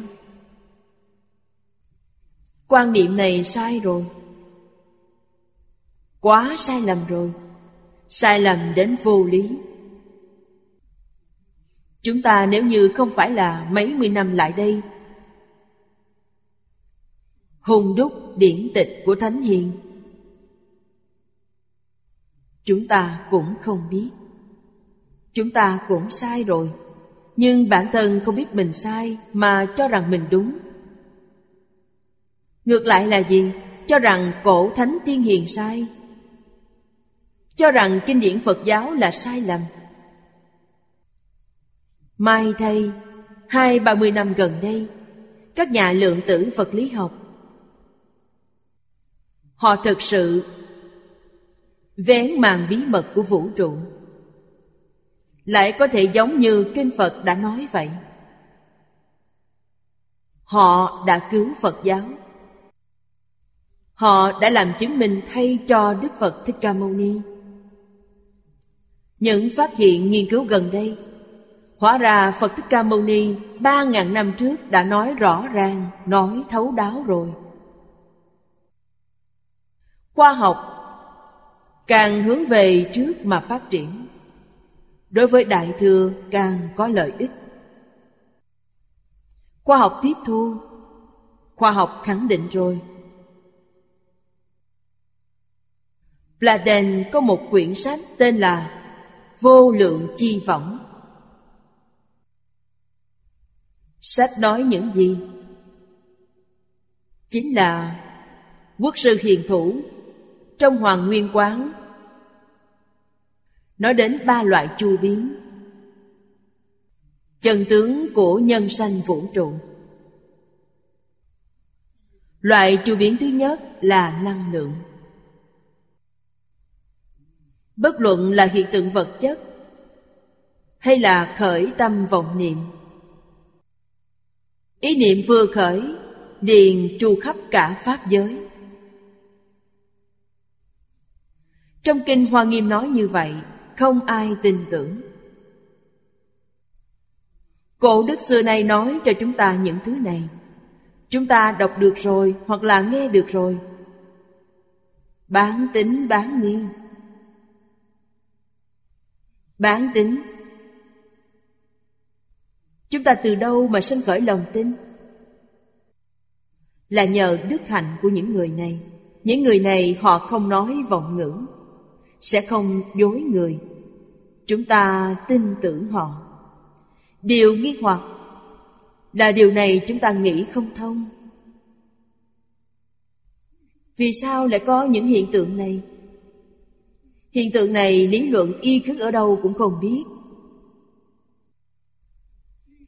Quan niệm này sai rồi. Quá sai lầm rồi. Sai lầm đến vô lý. Chúng ta nếu như không phải là mấy mươi năm lại đây, Hùng đúc điển tịch của Thánh Hiền, Chúng ta cũng không biết. Chúng ta cũng sai rồi, Nhưng bản thân không biết mình sai Mà cho rằng mình đúng. Ngược lại là gì? Cho rằng cổ thánh tiên hiền sai. Cho rằng kinh điển Phật giáo là sai lầm. Mai thay, Hai, ba mươi năm gần đây, Các nhà lượng tử vật lý học. Họ thực sự vén màn bí mật của vũ trụ. Lại có thể giống như kinh phật đã nói vậy. Họ đã cứu phật giáo. Họ đã làm chứng minh thay cho đức phật thích ca mâu ni những phát hiện nghiên cứu gần đây. Hóa ra phật thích ca mâu ni ba ngàn năm trước đã nói rõ ràng, nói thấu đáo rồi. Khoa học càng hướng về trước mà phát triển. Đối với đại thừa càng có lợi ích. Khoa học tiếp thu. Khoa học khẳng định rồi. Bladen có một quyển sách tên là Vô lượng chi võng. Sách nói những gì? Chính là quốc sư hiền thủ trong Hoàng Nguyên Quán. Nói đến ba loại chu biến. Chân tướng của nhân sanh vũ trụ. Loại chu biến thứ nhất là năng lượng. Bất luận là hiện tượng vật chất Hay là khởi tâm vọng niệm. Ý niệm vừa khởi, liền chu khắp cả Pháp giới. Trong kinh Hoa Nghiêm nói như vậy, Không ai tin tưởng. Cổ đức xưa nay nói cho chúng ta những thứ này. Chúng ta đọc được rồi Hoặc là nghe được rồi. Bán tính bán nghi. Bán tính. Chúng ta từ đâu mà sinh khởi lòng tin? Là nhờ đức hạnh của những người này. Những người này họ không nói vọng ngữ, sẽ không dối người. Chúng ta tin tưởng họ. Điều nghi hoặc là điều này chúng ta nghĩ không thông. Vì sao lại có những hiện tượng này? Hiện tượng này, lý luận, y cứ ở đâu cũng không biết.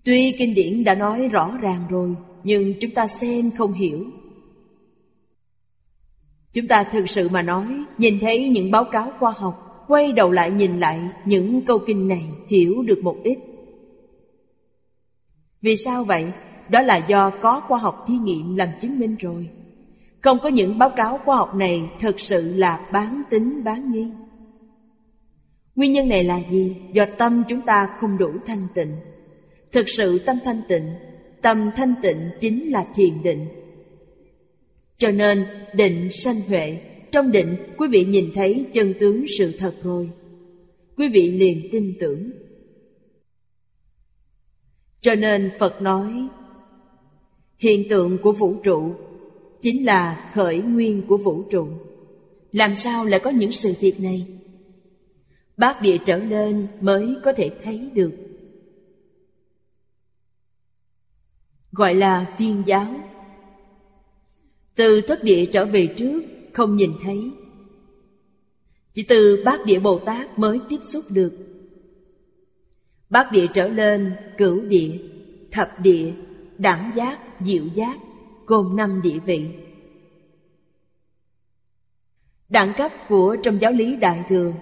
Tuy kinh điển đã nói rõ ràng rồi, nhưng chúng ta xem không hiểu. Chúng ta thực sự mà nói, Nhìn thấy những báo cáo khoa học, Quay đầu lại nhìn lại những câu kinh này, Hiểu được một ít. Vì sao vậy? Đó là do có khoa học thí nghiệm làm chứng minh rồi. Không có những báo cáo khoa học này Thực sự là bán tính, bán nghi. Nguyên nhân này là gì? Do tâm chúng ta không đủ thanh tịnh. Thực sự tâm thanh tịnh, Tâm thanh tịnh chính là thiền định. Cho nên, định sanh huệ. Trong định, quý vị nhìn thấy chân tướng sự thật rồi. Quý vị liền tin tưởng. Cho nên Phật nói, Hiện tượng của vũ trụ Chính là khởi nguyên của vũ trụ. Làm sao lại có những sự việc này? Bát địa trở lên mới có thể thấy được. Gọi là phiên giáo. Từ thất địa trở về trước, Không nhìn thấy. Chỉ từ bát địa Bồ Tát mới tiếp xúc được. Bát địa trở lên, Cửu địa, Thập địa, Đẳng giác, Diệu giác, Gồm năm địa vị. Đẳng cấp của trong giáo lý Đại Thừa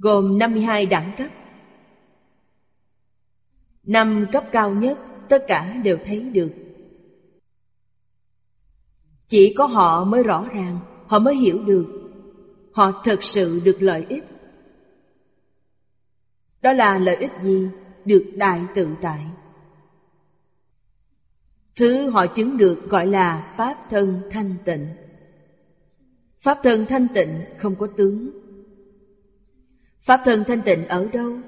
Gồm 52 đẳng cấp. Năm cấp cao nhất, tất cả đều thấy được. Chỉ có họ mới rõ ràng, Họ mới hiểu được. Họ thật sự được lợi ích. Đó là lợi ích gì? Được đại tự tại. Thứ họ chứng được gọi là Pháp thân thanh tịnh. Pháp thân thanh tịnh không có tướng. Pháp thân thanh tịnh ở đâu?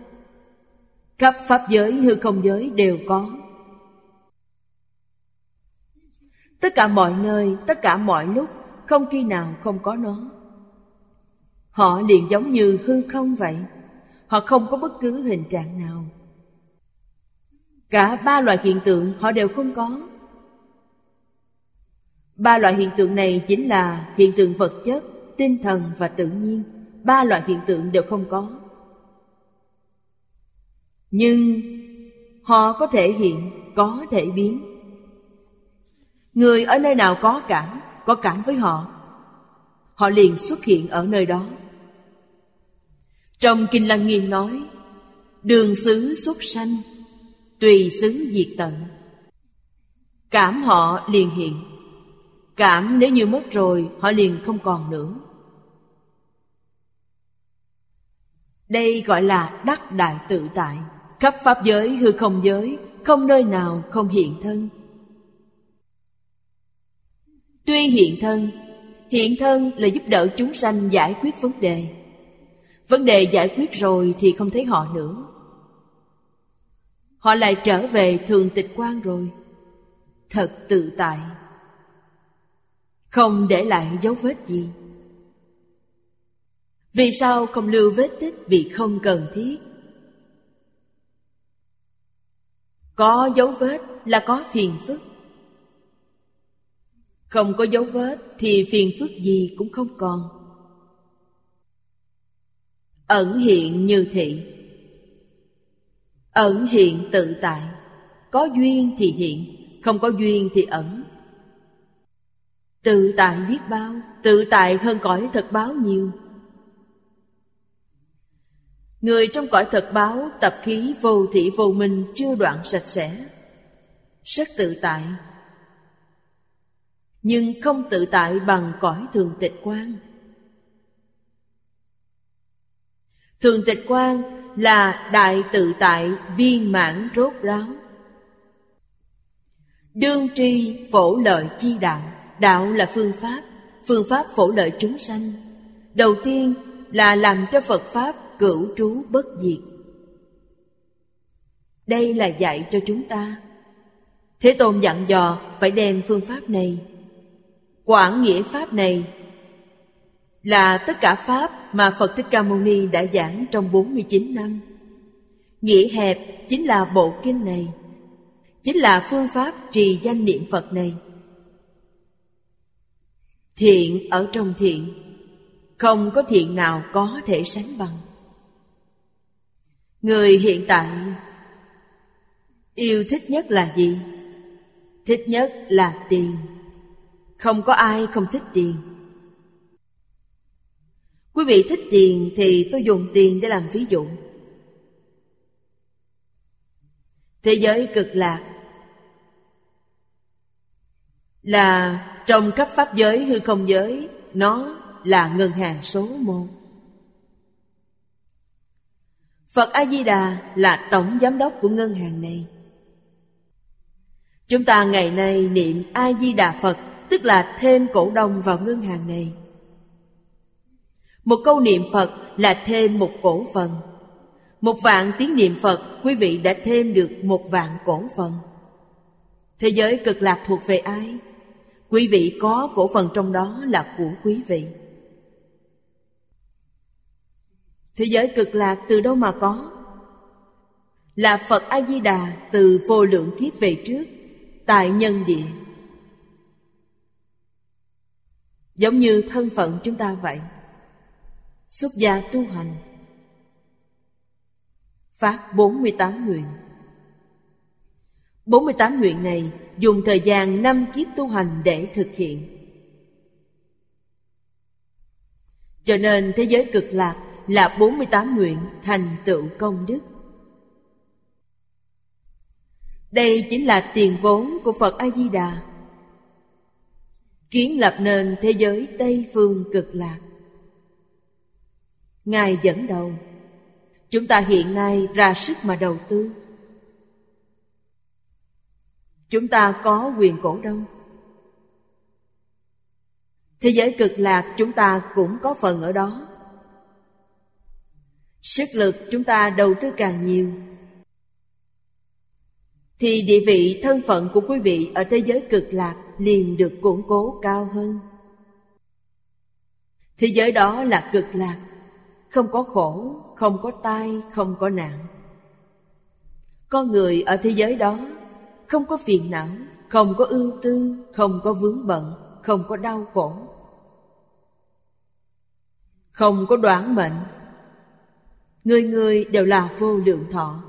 Khắp Pháp giới hư không giới đều có. Tất cả mọi nơi, tất cả mọi lúc Không khi nào không có nó. Họ liền giống như hư không vậy. Họ không có bất cứ hình trạng nào. Cả ba loại hiện tượng họ đều không có. Ba loại hiện tượng này chính là hiện tượng vật chất, tinh thần và tự nhiên. Ba loại hiện tượng đều không có. Nhưng họ có thể hiện, có thể biến. Người ở nơi nào có cảm, có cảm với họ, họ liền xuất hiện ở nơi đó. Trong Kinh Lăng Nghiêm nói, đường xứ xuất sanh, tùy xứ diệt tận. Cảm họ liền hiện Cảm nếu như mất rồi Họ liền không còn nữa Đây gọi là đắc đại tự tại. Khắp pháp giới hư không giới, Không nơi nào không hiện thân. Tuy hiện thân Hiện thân là giúp đỡ chúng sanh giải quyết vấn đề. Vấn đề giải quyết rồi thì không thấy họ nữa. Họ lại trở về thường tịch quan rồi. Thật tự tại. Không để lại dấu vết gì. Vì sao không lưu vết tích vì không cần thiết? Có dấu vết là có phiền phức. Không có dấu vết thì phiền phức gì cũng không còn. Ẩn hiện như thị. Ẩn hiện tự tại. Có duyên thì hiện, Không có duyên thì ẩn. Tự tại biết bao, Tự tại hơn cõi thật báo nhiều. Người trong cõi thật báo, Tập khí vô thị vô minh, Chưa đoạn sạch sẽ. Rất tự tại. Nhưng không tự tại bằng cõi thường tịch quan. Thường tịch quan là đại tự tại viên mãn rốt ráo. Đương tri phổ lợi chi đạo Đạo là phương pháp Phương pháp phổ lợi chúng sanh. Đầu tiên là làm cho Phật Pháp cửu trú bất diệt. Đây là dạy cho chúng ta. Thế Tôn dặn dò phải đem phương pháp này. Quảng nghĩa pháp này Là tất cả pháp mà Phật Thích Ca Mâu Ni đã giảng trong 49 năm. Nghĩa hẹp chính là bộ kinh này, Chính là phương pháp trì danh niệm Phật này. Thiện ở trong thiện, Không có thiện nào có thể sánh bằng. Người hiện tại Yêu thích nhất là gì? Thích nhất là tiền. Không có ai không thích tiền. Quý vị thích tiền thì tôi dùng tiền để làm ví dụ. Thế giới cực lạc Là trong cấp pháp giới hư không giới, Nó là ngân hàng số một. Phật A-di-đà là tổng giám đốc của ngân hàng này. Chúng ta ngày nay niệm A-di-đà Phật, Tức là thêm cổ đông vào ngân hàng này. Một câu niệm Phật là thêm một cổ phần. Một vạn tiếng niệm Phật, Quý vị đã thêm được một vạn cổ phần. Thế giới cực lạc thuộc về ai? Quý vị có cổ phần trong đó là của quý vị. Thế giới cực lạc từ đâu mà có? Là Phật A-di-đà từ vô lượng kiếp về trước, Tại nhân địa Giống như thân phận chúng ta vậy Xuất gia tu hành Phát 48 nguyện 48 nguyện này dùng thời gian năm kiếp tu hành để thực hiện. Cho nên thế giới cực lạc là 48 nguyện thành tựu công đức. Đây chính là tiền vốn của Phật A-di-đà, Kiến lập nên thế giới Tây Phương cực lạc. Ngài dẫn đầu, Chúng ta hiện nay ra sức mà đầu tư. Chúng ta có quyền cổ đông. Thế giới cực lạc chúng ta cũng có phần ở đó. Sức lực chúng ta đầu tư càng nhiều. Thì địa vị thân phận của quý vị ở thế giới cực lạc liền được củng cố cao hơn. Thế giới đó là cực lạc. Không có khổ, không có tai, không có nạn. Con người ở thế giới đó Không có phiền não, không có ưu tư, không có vướng bận, không có đau khổ. Không có đoạn mệnh Người người đều là vô lượng thọ.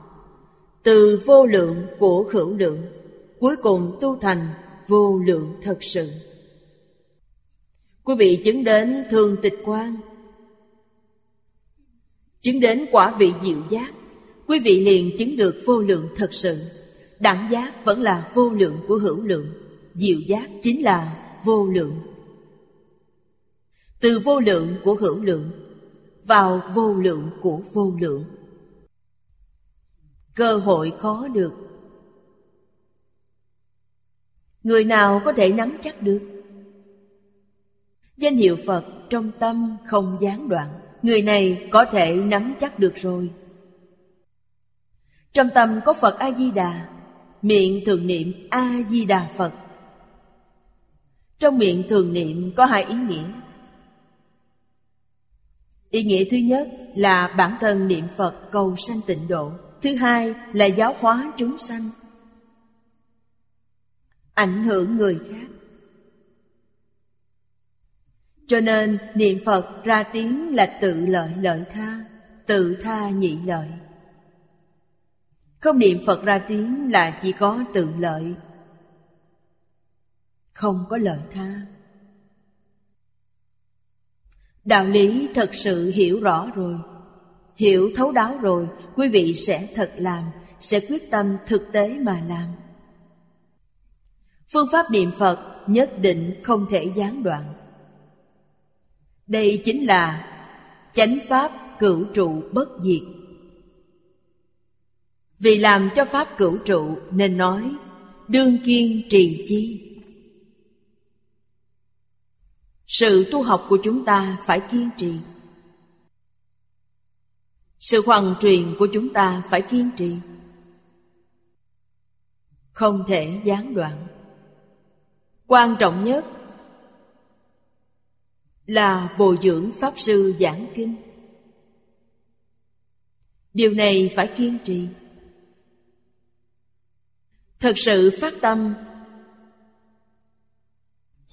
Từ vô lượng của hữu lượng, Cuối cùng tu thành vô lượng thật sự. Quý vị chứng đến thường tịch quan Chứng đến quả vị diệu giác, Quý vị liền chứng được vô lượng thật sự. Đẳng giác vẫn là vô lượng của hữu lượng, Diệu giác chính là vô lượng. Từ vô lượng của hữu lượng vào vô lượng của vô lượng. Cơ hội khó được. Người nào có thể nắm chắc được? Danh hiệu Phật trong tâm không gián đoạn. Người này có thể nắm chắc được rồi. Trong tâm có Phật A-di-đà. Miệng thường niệm A-di-đà Phật. Trong miệng thường niệm có hai ý nghĩa. Ý nghĩa thứ nhất là bản thân niệm Phật cầu sanh tịnh độ. Thứ hai là giáo hóa chúng sanh. Ảnh hưởng người khác. Cho nên niệm phật ra tiếng là tự lợi lợi tha, tự tha nhị lợi. Không niệm phật ra tiếng là chỉ có tự lợi, không có lợi tha đạo lý thật sự hiểu rõ rồi. Hiểu thấu đáo rồi, quý vị sẽ thật làm, sẽ quyết tâm thực tế mà làm. Phương pháp niệm Phật nhất định không thể gián đoạn. Đây chính là chánh pháp cửu trụ bất diệt. Vì làm cho pháp cửu trụ nên nói, Đương kiên trì chi? Sự tu học của chúng ta phải kiên trì. Sự hoàn truyền của chúng ta phải kiên trì. Không thể gián đoạn. Quan trọng nhất là bồi dưỡng pháp sư giảng kinh. Điều này phải kiên trì. Thật sự phát tâm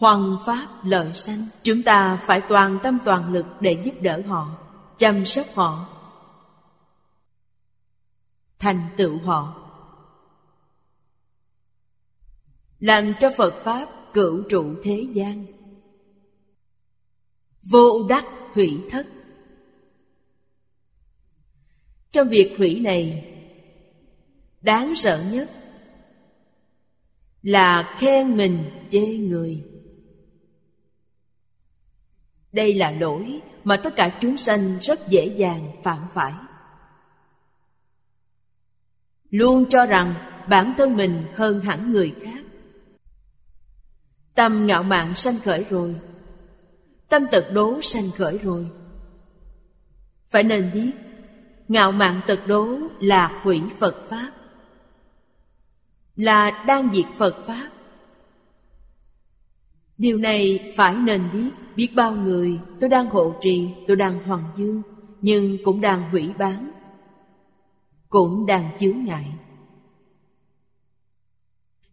Hoàng pháp lợi sanh, Chúng ta phải toàn tâm toàn lực để giúp đỡ họ, Chăm sóc họ. Thành tựu họ. Làm cho Phật Pháp cửu trụ thế gian. Vô đắc hủy thất. Trong việc hủy này, đáng sợ nhất là khen mình chê người đây là lỗi mà tất cả chúng sanh rất dễ dàng phạm phải. Luôn cho rằng bản thân mình hơn hẳn người khác. Tâm ngạo mạn sanh khởi rồi. Tâm tật đố sanh khởi rồi. Phải nên biết, Ngạo mạn tật đố là hủy Phật Pháp. Là đang diệt Phật Pháp. Điều này phải nên biết Biết bao người tôi đang hộ trì, Tôi đang hoàng dương, Nhưng cũng đang hủy bán, Cũng đang chướng ngại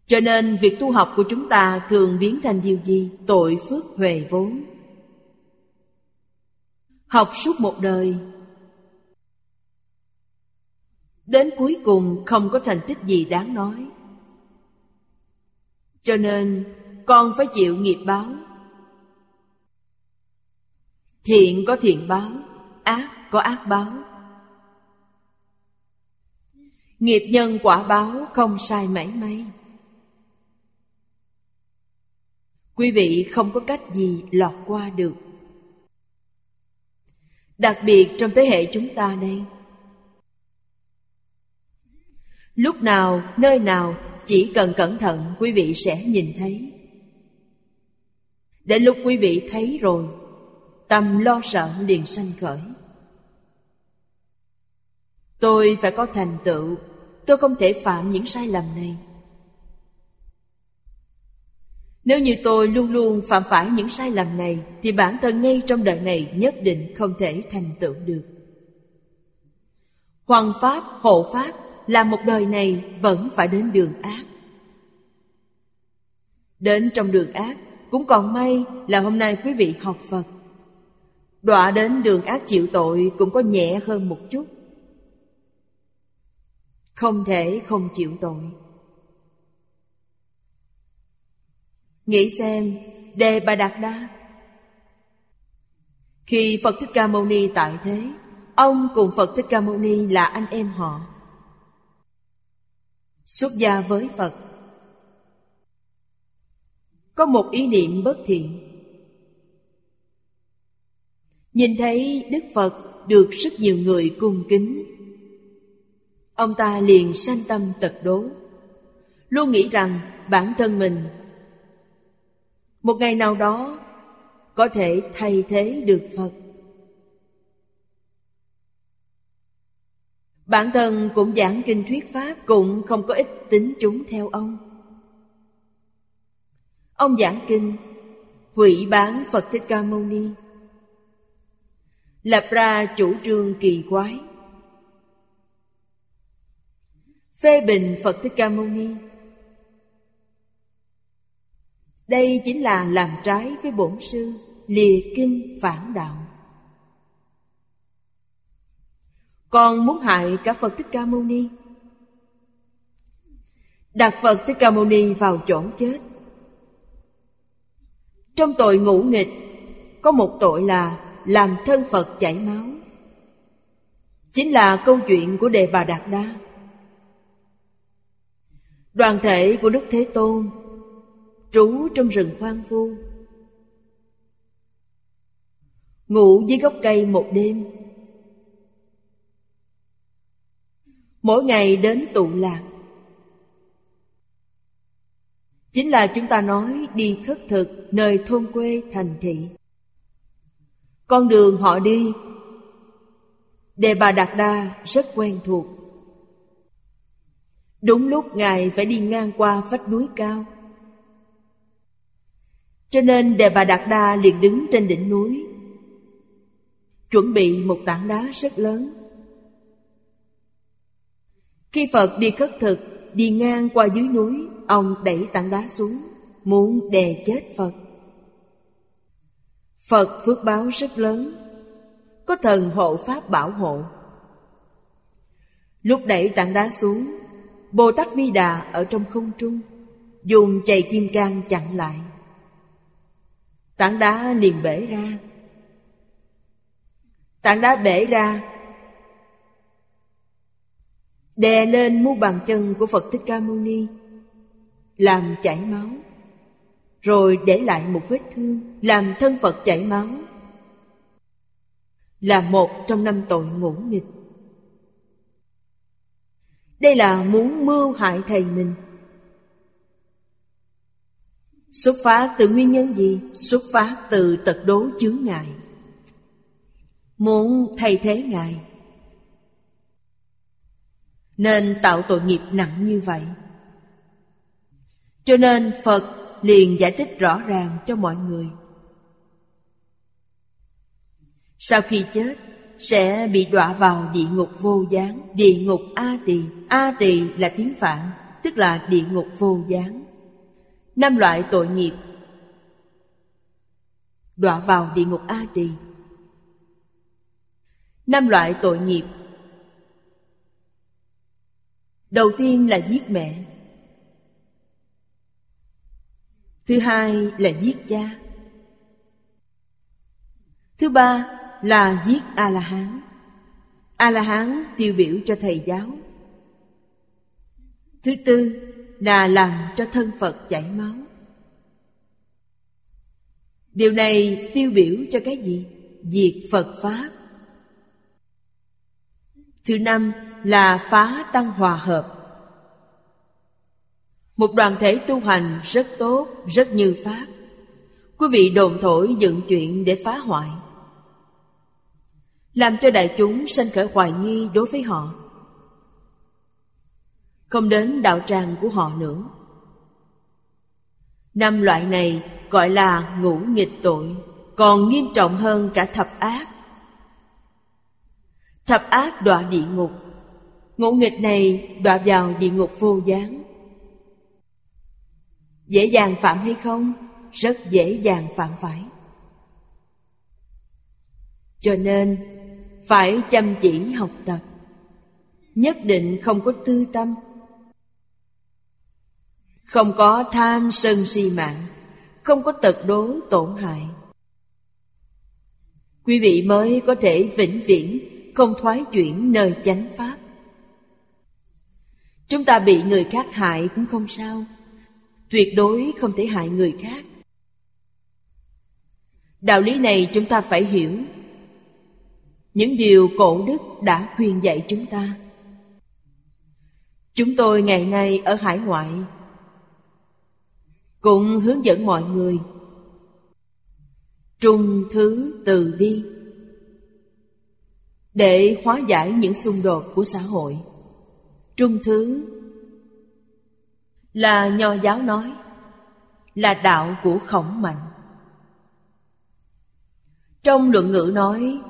cho nên việc tu học của chúng ta thường biến thành điều gì? Tội phước huệ vốn. Học suốt một đời, Đến cuối cùng không có thành tích gì đáng nói Cho nên con phải chịu nghiệp báo. Thiện có thiện báo Ác có ác báo. Nghiệp nhân quả báo không sai mảy may. Quý vị không có cách gì lọt qua được. Đặc biệt trong thế hệ chúng ta đây. Lúc nào, nơi nào Chỉ cần cẩn thận quý vị sẽ nhìn thấy. Đến lúc quý vị thấy rồi Tâm lo sợ liền sanh khởi. Tôi phải có thành tựu Tôi không thể phạm những sai lầm này. Nếu như tôi luôn luôn phạm phải những sai lầm này Thì bản thân ngay trong đời này nhất định không thể thành tựu được. Hoàng Pháp, Hộ Pháp là một đời này vẫn phải đến đường ác. Đến trong đường ác cũng còn may là hôm nay quý vị học Phật. Đọa đến đường ác chịu tội cũng có nhẹ hơn một chút. Không thể không chịu tội. Nghĩ xem, Đề Bà Đạt Đa. Khi Phật Thích Ca Mâu Ni tại thế, Ông cùng Phật Thích Ca Mâu Ni là anh em họ. Xuất gia với Phật có một ý niệm bất thiện. Nhìn thấy Đức Phật được rất nhiều người cung kính, Ông ta liền sanh tâm tật đố, Luôn nghĩ rằng bản thân mình Một ngày nào đó Có thể thay thế được Phật. Bản thân cũng giảng kinh thuyết Pháp Cũng không có ít tính chúng theo ông. Ông giảng kinh, Hủy bán Phật Thích Ca Mâu Ni. Lập ra chủ trương kỳ quái. Phê bình phật thích ca mâu ni. Đây chính là làm trái với bổn sư, lìa kinh phản đạo. Còn muốn hại cả phật thích ca mâu ni. Đặt phật thích ca mâu ni vào chỗ chết trong tội ngũ nghịch, có một tội là làm thân Phật chảy máu. Chính là câu chuyện của Đề Bà Đạt Đa. Đoàn thể của Đức Thế Tôn, Trú trong rừng hoang vu. Ngủ dưới gốc cây một đêm. Mỗi ngày đến tụ lạc. Chính là chúng ta nói đi khất thực, nơi thôn quê thành thị. Con đường họ đi, Đề bà Đạt Đa rất quen thuộc. Đúng lúc Ngài phải đi ngang qua vách núi cao. Cho nên Đề bà Đạt Đa liền đứng trên đỉnh núi, Chuẩn bị một tảng đá rất lớn. Khi Phật đi khất thực Đi ngang qua dưới núi, Ông đẩy tảng đá xuống, Muốn đè chết Phật. Phật phước báo rất lớn, Có thần hộ pháp bảo hộ. Lúc đẩy tảng đá xuống Bồ Tát Vi Đà ở trong không trung, Dùng chày kim cang chặn lại. Tảng đá liền bể ra. Tảng đá bể ra Đè lên mu bàn chân của Phật Thích Ca Mâu Ni, Làm chảy máu, rồi để lại một vết thương, làm thân Phật chảy máu, là một trong năm tội ngũ nghịch. Đây là muốn mưu hại thầy mình. Xuất phát từ nguyên nhân gì? Xuất phát từ tật đố chướng ngại. Muốn thay thế Ngài. Nên tạo tội nghiệp nặng như vậy. Cho nên Phật liền giải thích rõ ràng cho mọi người. Sau khi chết, sẽ bị đọa vào địa ngục vô gián. Địa ngục a tỳ. A tỳ là tiếng phạn, tức là địa ngục vô gián. Năm loại tội nghiệp đọa vào địa ngục a tỳ. Năm loại tội nghiệp đầu tiên là giết mẹ. Thứ hai là giết cha. Thứ ba là giết A-la-hán. A la hán tiêu biểu cho thầy giáo. Thứ tư là làm cho thân phật chảy máu. Điều này tiêu biểu cho cái gì? Diệt phật pháp. Thứ năm là phá tăng hòa hợp. Một đoàn thể tu hành rất tốt, rất như pháp. Quý vị đồn thổi dựng chuyện để phá hoại. Làm cho đại chúng sanh khởi hoài nghi đối với họ. Không đến đạo tràng của họ nữa. Năm loại này gọi là ngũ nghịch tội, còn nghiêm trọng hơn cả thập ác. Thập ác đọa địa ngục ngũ nghịch này đọa vào địa ngục vô gián. Dễ dàng phạm hay không? Rất dễ dàng phạm phải. Cho nên, phải chăm chỉ học tập. Nhất định không có tư tâm. Không có tham sân si mạng. Không có tật đố tổn hại. Quý vị mới có thể vĩnh viễn, không thoái chuyển nơi chánh pháp chúng ta bị người khác hại cũng không sao. Tuyệt đối không thể hại người khác. Đạo lý này chúng ta phải hiểu. Những điều cổ đức đã khuyên dạy chúng ta. Chúng tôi ngày nay ở hải ngoại, cũng hướng dẫn mọi người. Trung thứ từ bi, để hóa giải những xung đột của xã hội trung thứ. Là nho giáo nói, là đạo của khổng mạnh. Trong luận ngữ nói,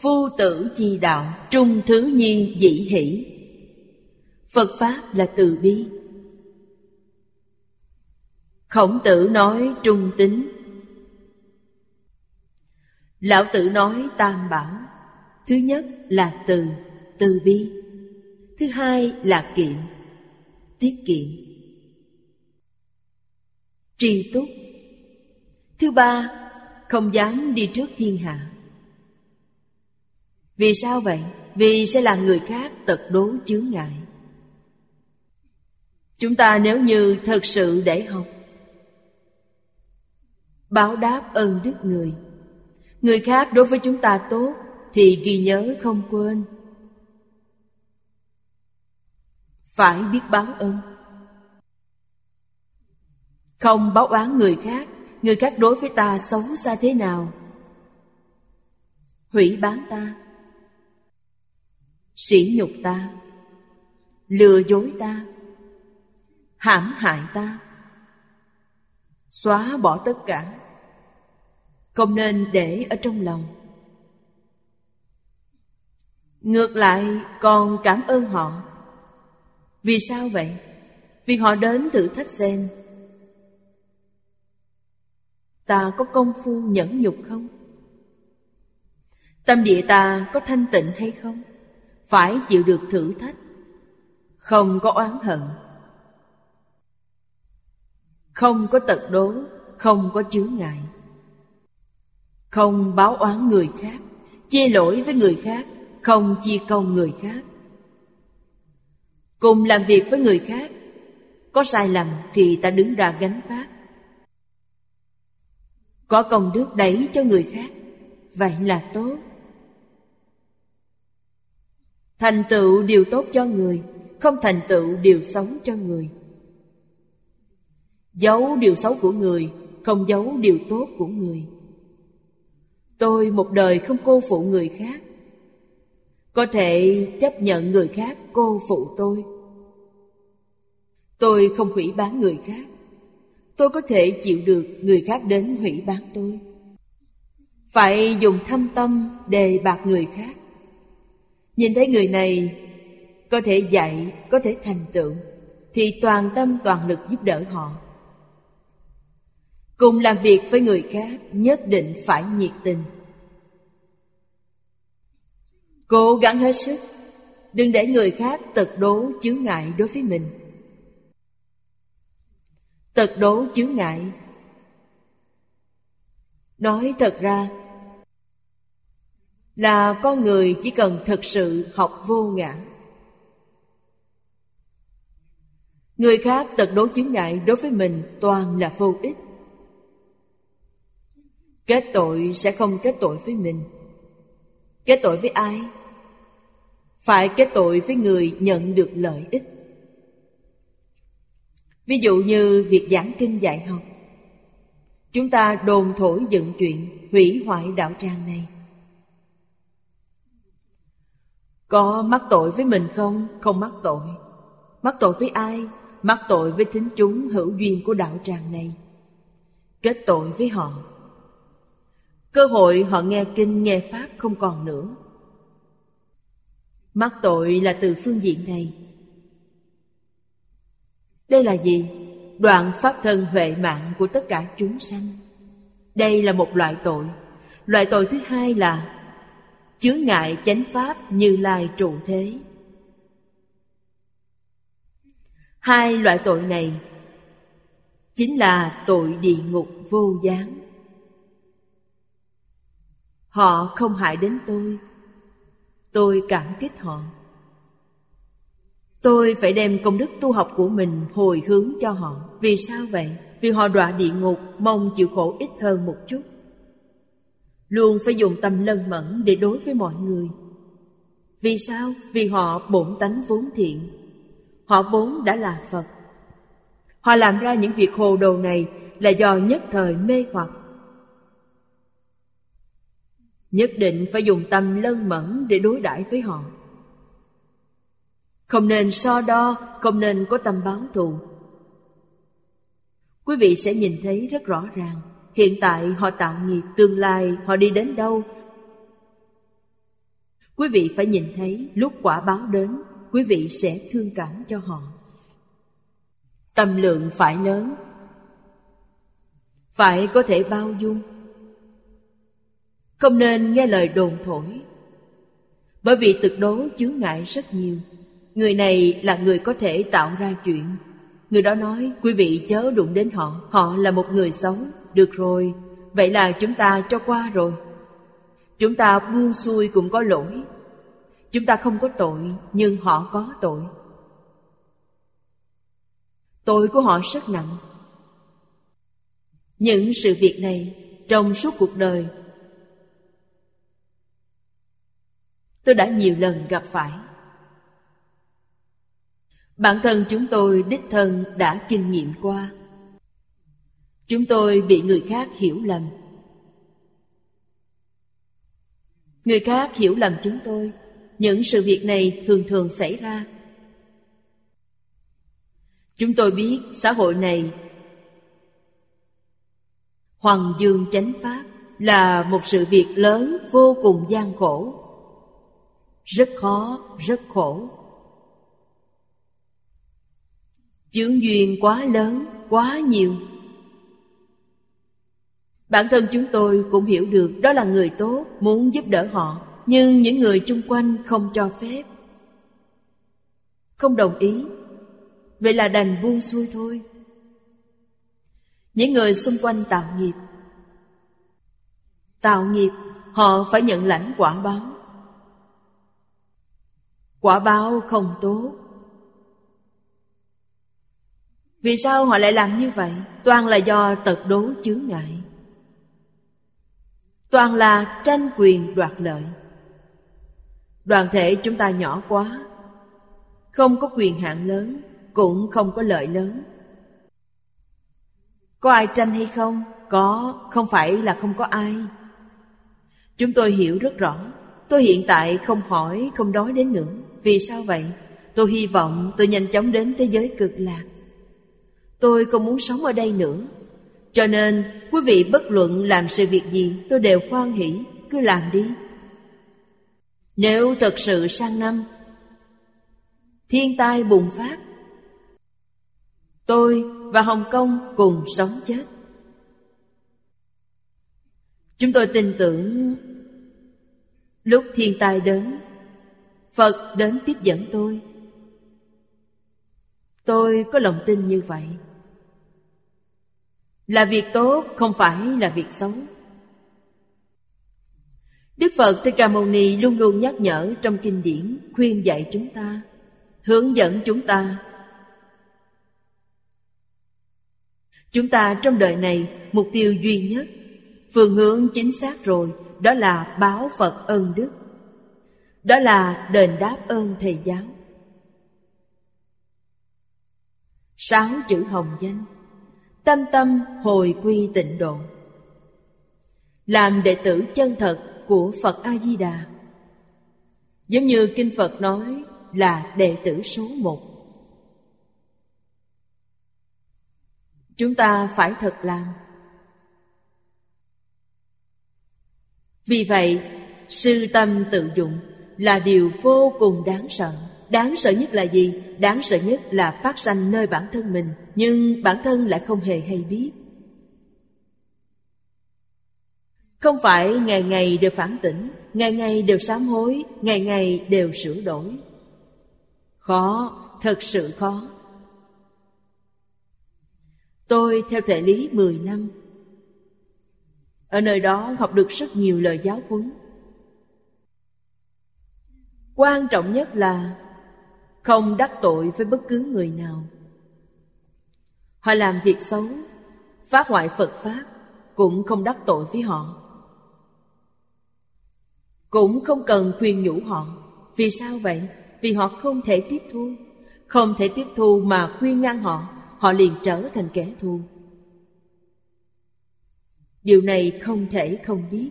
phu tử chi đạo, trung thứ nhi dị hỷ. Phật pháp là từ bi. Khổng tử nói trung tính. Lão tử nói tam bảo. Thứ nhất là từ từ bi thứ hai là kiệm tiết kiệm. Tri túc. Thứ ba, không dám đi trước thiên hạ. Vì sao vậy? Vì sẽ làm người khác tật đố chướng ngại. Chúng ta nếu như thật sự để học, báo đáp ơn đức người. Người khác đối với chúng ta tốt thì ghi nhớ không quên. Phải biết báo ơn. Không báo oán người khác người khác đối với ta xấu xa thế nào? Hủy bán ta. Sỉ nhục ta. Lừa dối ta. Hãm hại ta. Xóa bỏ tất cả. Không nên để ở trong lòng. Ngược lại, còn cảm ơn họ vì sao vậy? Vì họ đến thử thách xem. Ta có công phu nhẫn nhục không? Tâm địa ta có thanh tịnh hay không? Phải chịu được thử thách. Không có oán hận. Không có tật đố, không có chướng ngại. Không báo oán người khác, chia lỗi với người khác, không chia công người khác cùng làm việc với người khác. Có sai lầm thì ta đứng ra gánh vác. Có công đức đẩy cho người khác, vậy là tốt. Thành tựu điều tốt cho người, không thành tựu điều xấu cho người. Giấu điều xấu của người, không giấu điều tốt của người. Tôi một đời không cô phụ người khác có thể chấp nhận người khác, cô phụ tôi. Tôi không hủy bán người khác. Tôi có thể chịu được người khác đến hủy bán tôi. Phải dùng thâm tâm đề bạc người khác. Nhìn thấy người này, có thể dạy, có thể thành tựu, thì toàn tâm toàn lực giúp đỡ họ. Cùng làm việc với người khác, nhất định phải nhiệt tình cố gắng hết sức. Đừng để người khác tật đố chướng ngại đối với mình. Tật đố chướng ngại. Nói thật ra, là con người chỉ cần thực sự học vô ngã. Người khác tật đố chứng ngại đối với mình toàn là vô ích. Kết tội sẽ không kết tội với mình kết tội với ai phải kết tội với người nhận được lợi ích ví dụ như việc giảng kinh dạy học chúng ta đồn thổi dựng chuyện hủy hoại đạo tràng này có mắc tội với mình không? Không mắc tội. Mắc tội với ai? Mắc tội với thính chúng hữu duyên của đạo tràng này. Kết tội với họ. Cơ hội họ nghe kinh, nghe pháp không còn nữa. Mắc tội là từ phương diện này. Đây là gì? Đoạn pháp thân huệ mạng của tất cả chúng sanh. Đây là một loại tội. Loại tội thứ hai là chướng ngại chánh pháp như lai trụ thế hai loại tội này chính là tội địa ngục vô gián họ không hại đến tôi. Tôi cảm kích họ. Tôi phải đem công đức tu học của mình hồi hướng cho họ. Vì sao vậy? Vì họ đọa địa ngục, mong chịu khổ ít hơn một chút. Luôn phải dùng tâm lân mẫn để đối với mọi người. Vì sao? Vì họ bổn tánh vốn thiện. Họ vốn đã là Phật. Họ làm ra những việc hồ đồ này Là do nhất thời mê hoặc. Nhất định phải dùng tâm lân mẫn để đối đãi với họ. Không nên so đo, không nên có tâm báo thù. Quý vị sẽ nhìn thấy rất rõ ràng Hiện tại họ tạo nghiệp Tương lai họ đi đến đâu. Quý vị phải nhìn thấy lúc quả báo đến Quý vị sẽ thương cảm cho họ. Tâm lượng phải lớn Phải có thể bao dung. Không nên nghe lời đồn thổi Bởi vì thực đố chướng ngại rất nhiều Người này là người có thể tạo ra chuyện Người đó nói quý vị chớ đụng đến họ Họ là một người xấu được rồi, vậy là chúng ta cho qua rồi. Chúng ta buông xuôi cũng có lỗi. Chúng ta không có tội, nhưng họ có tội. Tội của họ rất nặng. Những sự việc này trong suốt cuộc đời tôi đã nhiều lần gặp phải. Bản thân chúng tôi đích thân đã kinh nghiệm qua. Chúng tôi bị người khác hiểu lầm Người khác hiểu lầm chúng tôi, Những sự việc này thường thường xảy ra Chúng tôi biết xã hội này Hoàng dương chánh pháp Là một sự việc lớn vô cùng gian khổ rất khó, rất khổ Chướng duyên quá lớn, quá nhiều Bản thân chúng tôi cũng hiểu được đó là người tốt, muốn giúp đỡ họ, nhưng những người chung quanh không cho phép. Không đồng ý, vậy là đành buông xuôi thôi. Những người xung quanh tạo nghiệp. Tạo nghiệp, họ phải nhận lãnh quả báo. Quả báo không tốt. Vì sao họ lại làm như vậy? Toàn là do tật đố chướng ngại. Toàn là tranh quyền đoạt lợi. Đoàn thể chúng ta nhỏ quá, không có quyền hạn lớn, cũng không có lợi lớn. Có ai tranh hay không? Có, không phải là không có ai. Chúng tôi hiểu rất rõ, tôi hiện tại không hỏi, không đói đến nữa vì sao vậy? Tôi hy vọng tôi nhanh chóng đến thế giới cực lạc. Tôi không muốn sống ở đây nữa. Cho nên, quý vị bất luận làm sự việc gì, Tôi đều khoan hỷ, Cứ làm đi. Nếu thật sự sang năm, Thiên tai bùng phát, Tôi và Hồng Kông cùng sống chết. Chúng tôi tin tưởng Lúc thiên tai đến Phật đến tiếp dẫn tôi Tôi có lòng tin như vậy là việc tốt không phải là việc xấu Đức Phật Thích Ca Mâu Ni luôn luôn nhắc nhở trong kinh điển khuyên dạy chúng ta, hướng dẫn chúng ta. Chúng ta trong đời này mục tiêu duy nhất, phương hướng chính xác rồi, đó là báo Phật ân đức. Đó là đền đáp ơn thầy giáo. Sáu chữ hồng danh Tâm tâm hồi quy tịnh độ. Làm đệ tử chân thật của Phật A-di-đà. Giống như Kinh Phật nói là đệ tử số một. Chúng ta phải thật làm. Vì vậy, sư tâm tự dụng là điều vô cùng đáng sợ. Đáng sợ nhất là gì? Đáng sợ nhất là phát sanh nơi bản thân mình Nhưng bản thân lại không hề hay biết. Không phải ngày ngày đều phản tỉnh Ngày ngày đều sám hối Ngày ngày đều sửa đổi. Khó, thật sự khó. Tôi theo thể lý 10 năm Ở nơi đó học được rất nhiều lời giáo huấn. Quan trọng nhất là Không đắc tội với bất cứ người nào. Họ làm việc xấu, Phá hoại Phật Pháp Cũng không đắc tội với họ. Cũng không cần khuyên nhủ họ. Vì sao vậy? Vì họ không thể tiếp thu. Không thể tiếp thu mà khuyên ngăn họ Họ liền trở thành kẻ thù. Điều này không thể không biết.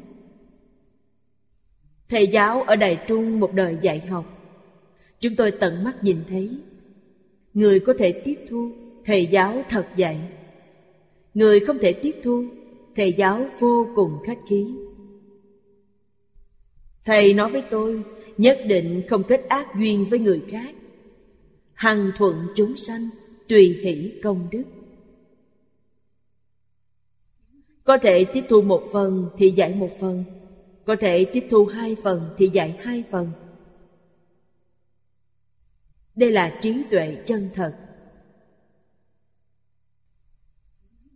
Thầy giáo ở Đài Trung một đời dạy học. Chúng tôi tận mắt nhìn thấy. Người có thể tiếp thu, Thầy giáo thật dạy. Người không thể tiếp thu, Thầy giáo vô cùng khách khí. Thầy nói với tôi, Nhất định không kết ác duyên với người khác. Hằng thuận chúng sanh, Tùy hỷ công đức. Có thể tiếp thu một phần thì dạy một phần. Có thể tiếp thu hai phần thì dạy hai phần. Đây là trí tuệ chân thật.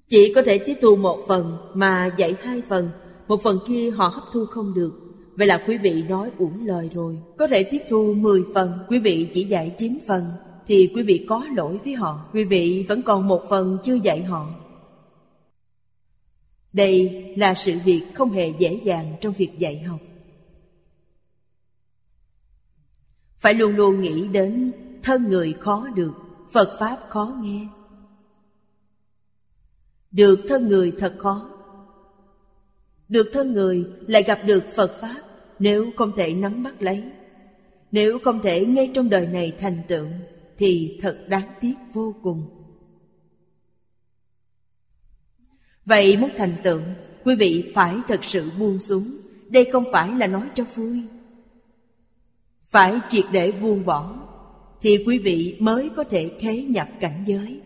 Chỉ có thể tiếp thu một phần mà dạy hai phần, Một phần kia họ hấp thu không được. Vậy là quý vị nói uổng lời rồi. Có thể tiếp thu 10 phần, Quý vị chỉ dạy 9 phần, Thì quý vị có lỗi với họ. Quý vị vẫn còn một phần chưa dạy họ. Đây là sự việc không hề dễ dàng trong việc dạy học. Phải luôn luôn nghĩ đến thân người khó được, Phật Pháp khó nghe. Được thân người thật khó. Được thân người lại gặp được Phật Pháp nếu không thể nắm bắt lấy. Nếu không thể ngay trong đời này thành tựu Thì thật đáng tiếc vô cùng. Vậy muốn thành tựu, Quý vị phải thật sự buông xuống. Đây không phải là nói cho vui. Phải triệt để buông bỏ, Thì quý vị mới có thể khế nhập cảnh giới.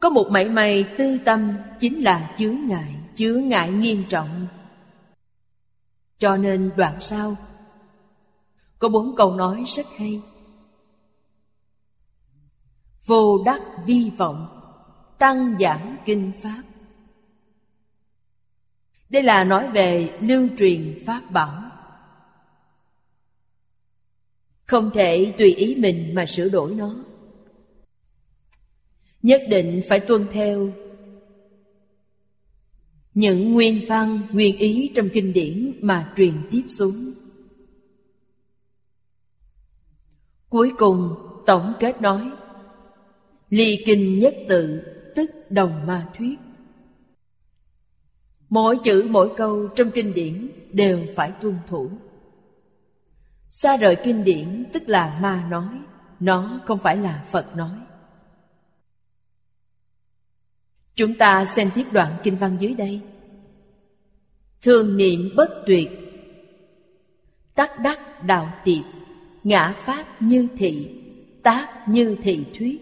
Có một mảy may tư tâm Chính là chướng ngại Chướng ngại nghiêm trọng. Cho nên đoạn sau, Có bốn câu nói rất hay. Vô đắc vi vọng. Tăng giảng kinh Pháp. Đây là nói về lưu truyền Pháp bảo. Không thể tùy ý mình mà sửa đổi nó. Nhất định phải tuân theo những nguyên văn, nguyên ý trong kinh điển mà truyền tiếp xuống. Cuối cùng, tổng kết nói Ly kinh nhất tự, tức đồng ma thuyết. Mỗi chữ mỗi câu trong kinh điển đều phải tuân thủ. Xa rời kinh điển tức là ma nói, nó không phải là Phật nói. Chúng ta xem tiếp đoạn kinh văn dưới đây. Thường niệm bất tuyệt Tắc đắc đạo tiệp Ngã pháp như thị Tác như thị thuyết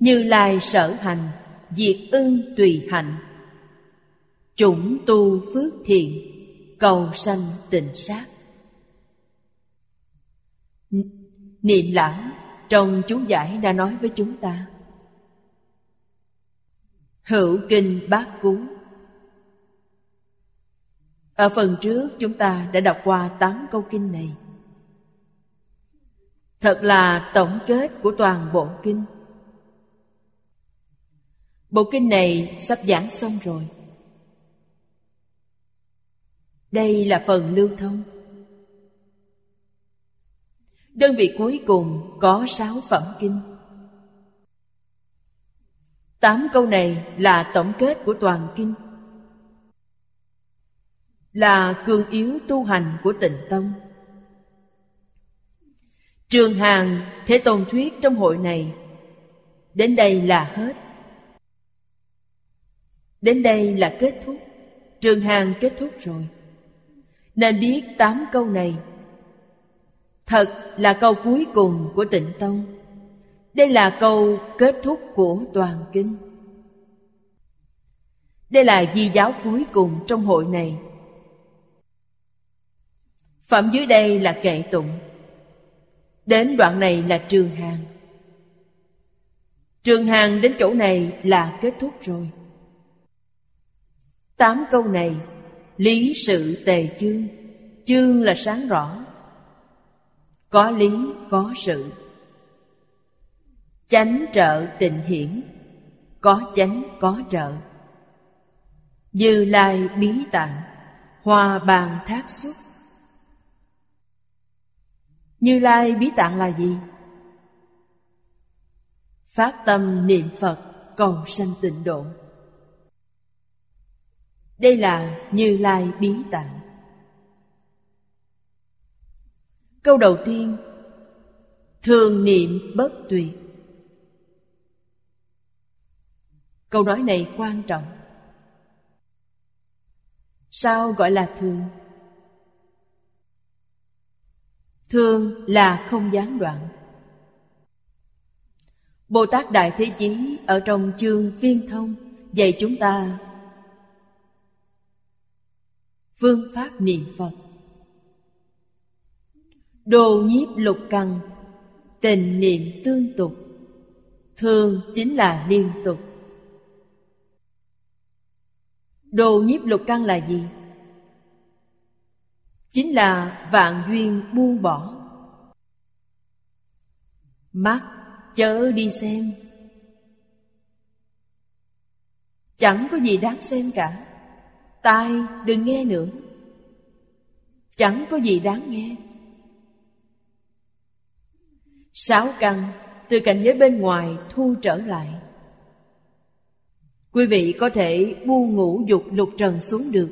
Như lai sở hành Diệt ưng tùy hạnh Chủng tu phước thiện, Cầu sanh tịnh sát Niệm lãng trong chú giải đã nói với chúng ta Hữu kinh bát cú Ở phần trước chúng ta đã đọc qua tám câu kinh này. Thật là tổng kết của toàn bộ kinh. Bộ kinh này sắp giảng xong rồi. Đây là phần lưu thông. Đơn vị cuối cùng có sáu phẩm kinh. Tám câu này là tổng kết của toàn kinh. Là cường yếu tu hành của tịnh tông. Trường Hàng Thế Tôn Thuyết trong hội này, Đến đây là hết Đến đây là kết thúc. Trường Hàng kết thúc rồi. Nên biết tám câu này. Thật là câu cuối cùng của tịnh tông. Đây là câu kết thúc của toàn kinh. Đây là di giáo cuối cùng trong hội này. Phẩm dưới đây là kệ tụng. Đến đoạn này là trường hàng Trường hàng đến chỗ này là kết thúc rồi. Tám câu này, Lý sự tề chương. Chương là sáng rõ. Có lý, có sự. Chánh trợ tình hiển. Có chánh, có trợ. Như lai bí tạng Hòa bàn thác xuất Như lai bí tạng là gì? Phát tâm niệm Phật, cầu sanh tịnh độ đây là Như Lai Bí Tạng. Câu đầu tiên, Thường niệm bất tuyệt. Câu nói này quan trọng. Sao gọi là thường? Thường là không gián đoạn. Bồ Tát Đại Thế Chí ở trong chương viên thông dạy chúng ta phương pháp niệm phật. Đồ nhiếp lục căn, tình niệm tương tục, thường chính là liên tục. Đồ nhiếp lục căn là gì? Chính là vạn duyên buông bỏ. Mắt chớ đi xem. Chẳng có gì đáng xem cả tai đừng nghe nữa. Chẳng có gì đáng nghe. Sáu căn từ cảnh giới bên ngoài thu trở lại. Quý vị có thể buông ngủ dục lục trần xuống được,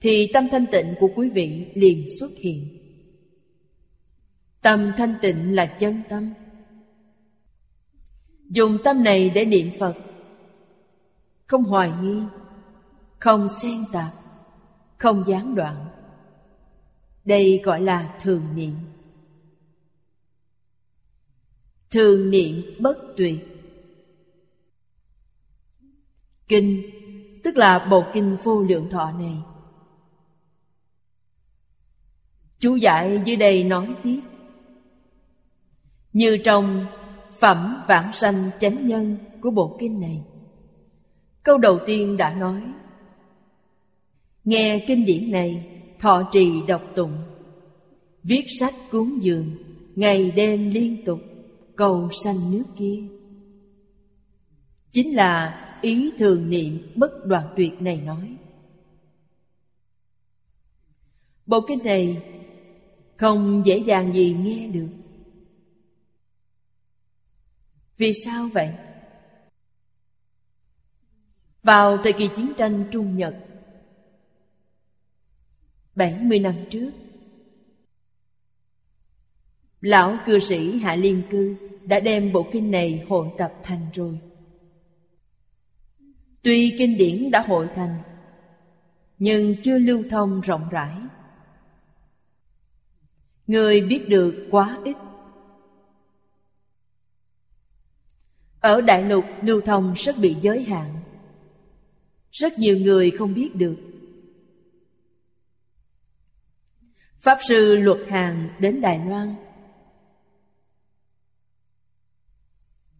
thì tâm thanh tịnh của quý vị liền xuất hiện. Tâm thanh tịnh là chân tâm. Dùng tâm này để niệm phật, không hoài nghi không xen tạp, không gián đoạn. Đây gọi là thường niệm. Thường niệm bất tuyệt. Kinh, tức là bộ kinh vô lượng thọ này. Chú giải dưới đây nói tiếp. Như trong phẩm vãng sanh chánh nhân của bộ kinh này, câu đầu tiên đã nói Nghe kinh điển này, Thọ trì đọc tụng. Viết sách cúng dường, Ngày đêm liên tục, Cầu sanh nước kia. Chính là ý thường niệm bất đoạn tuyệt này nói. Bộ kinh này không dễ dàng gì nghe được. Vì sao vậy? Vào thời kỳ chiến tranh Trung Nhật 70 năm trước, Lão cư sĩ Hạ Liên Cư đã đem bộ kinh này hội tập thành rồi. Tuy kinh điển đã hội thành, Nhưng chưa lưu thông rộng rãi. Người biết được quá ít. Ở Đại Lục lưu thông rất bị giới hạn. Rất nhiều người không biết được. Pháp sư luật hàng đến Đài Loan.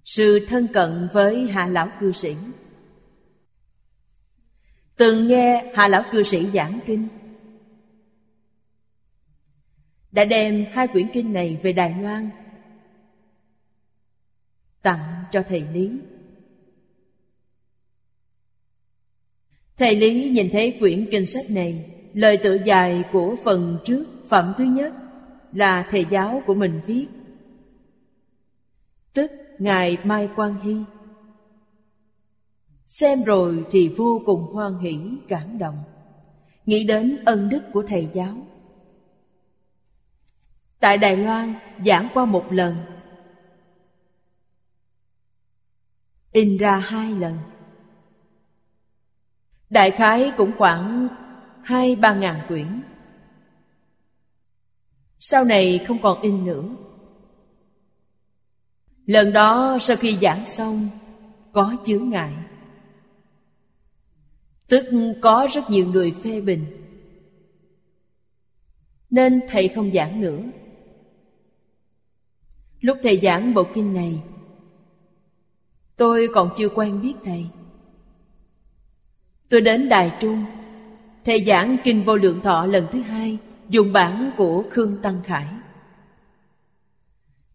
Sư thân cận với hạ lão cư sĩ. Từng nghe Hạ Lão Cư Sĩ giảng kinh. Đã đem hai quyển kinh này về Đài Loan. Tặng cho thầy Lý. Thầy Lý nhìn thấy quyển kinh sách này Lời tự dài của phần trước phẩm thứ nhất Là thầy giáo của mình viết. Tức Ngài Mai Quang Hy. Xem rồi thì vô cùng hoan hỷ, cảm động. Nghĩ đến ân đức của thầy giáo. Tại Đài Loan giảng qua một lần. In ra hai lần. Đại khái cũng khoảng hai ba ngàn quyển. Sau này không còn in nữa. Lần đó sau khi giảng xong, Có chướng ngại. Tức có rất nhiều người phê bình. Nên thầy không giảng nữa. Lúc thầy giảng bộ kinh này, Tôi còn chưa quen biết thầy. Tôi đến Đài Trung. Thầy giảng Kinh Vô Lượng Thọ lần thứ hai, Dùng bản của Khương Tăng Khải.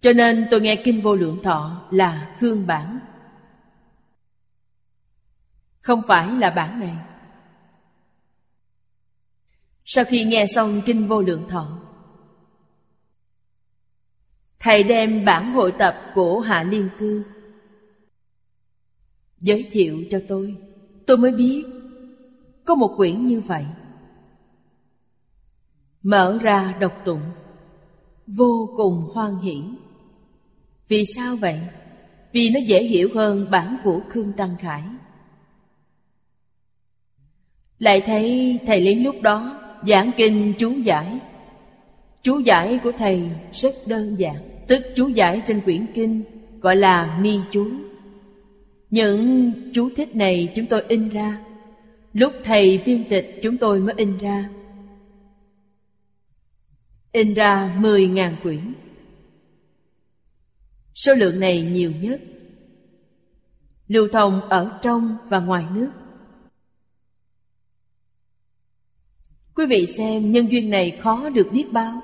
Cho nên tôi nghe Kinh Vô Lượng Thọ là Khương bản. Không phải là bản này. Sau khi nghe xong Kinh Vô Lượng Thọ, Thầy đem bản hội tập của Hạ Liên Cư Giới thiệu cho tôi. Tôi mới biết có một quyển như vậy. Mở ra đọc tụng. Vô cùng hoan hỷ. Vì sao vậy? Vì nó dễ hiểu hơn bản của Khương Tăng Khải. Lại thấy thầy Lý lúc đó Giảng kinh chú giải. Chú giải của thầy rất đơn giản, Tức chú giải trên quyển kinh Gọi là mi chú. Những chú thích này chúng tôi in ra Lúc thầy viên tịch, chúng tôi mới in ra. In ra 10.000 quyển. Số lượng này nhiều nhất. Lưu thông ở trong và ngoài nước. Quý vị xem nhân duyên này khó được biết bao.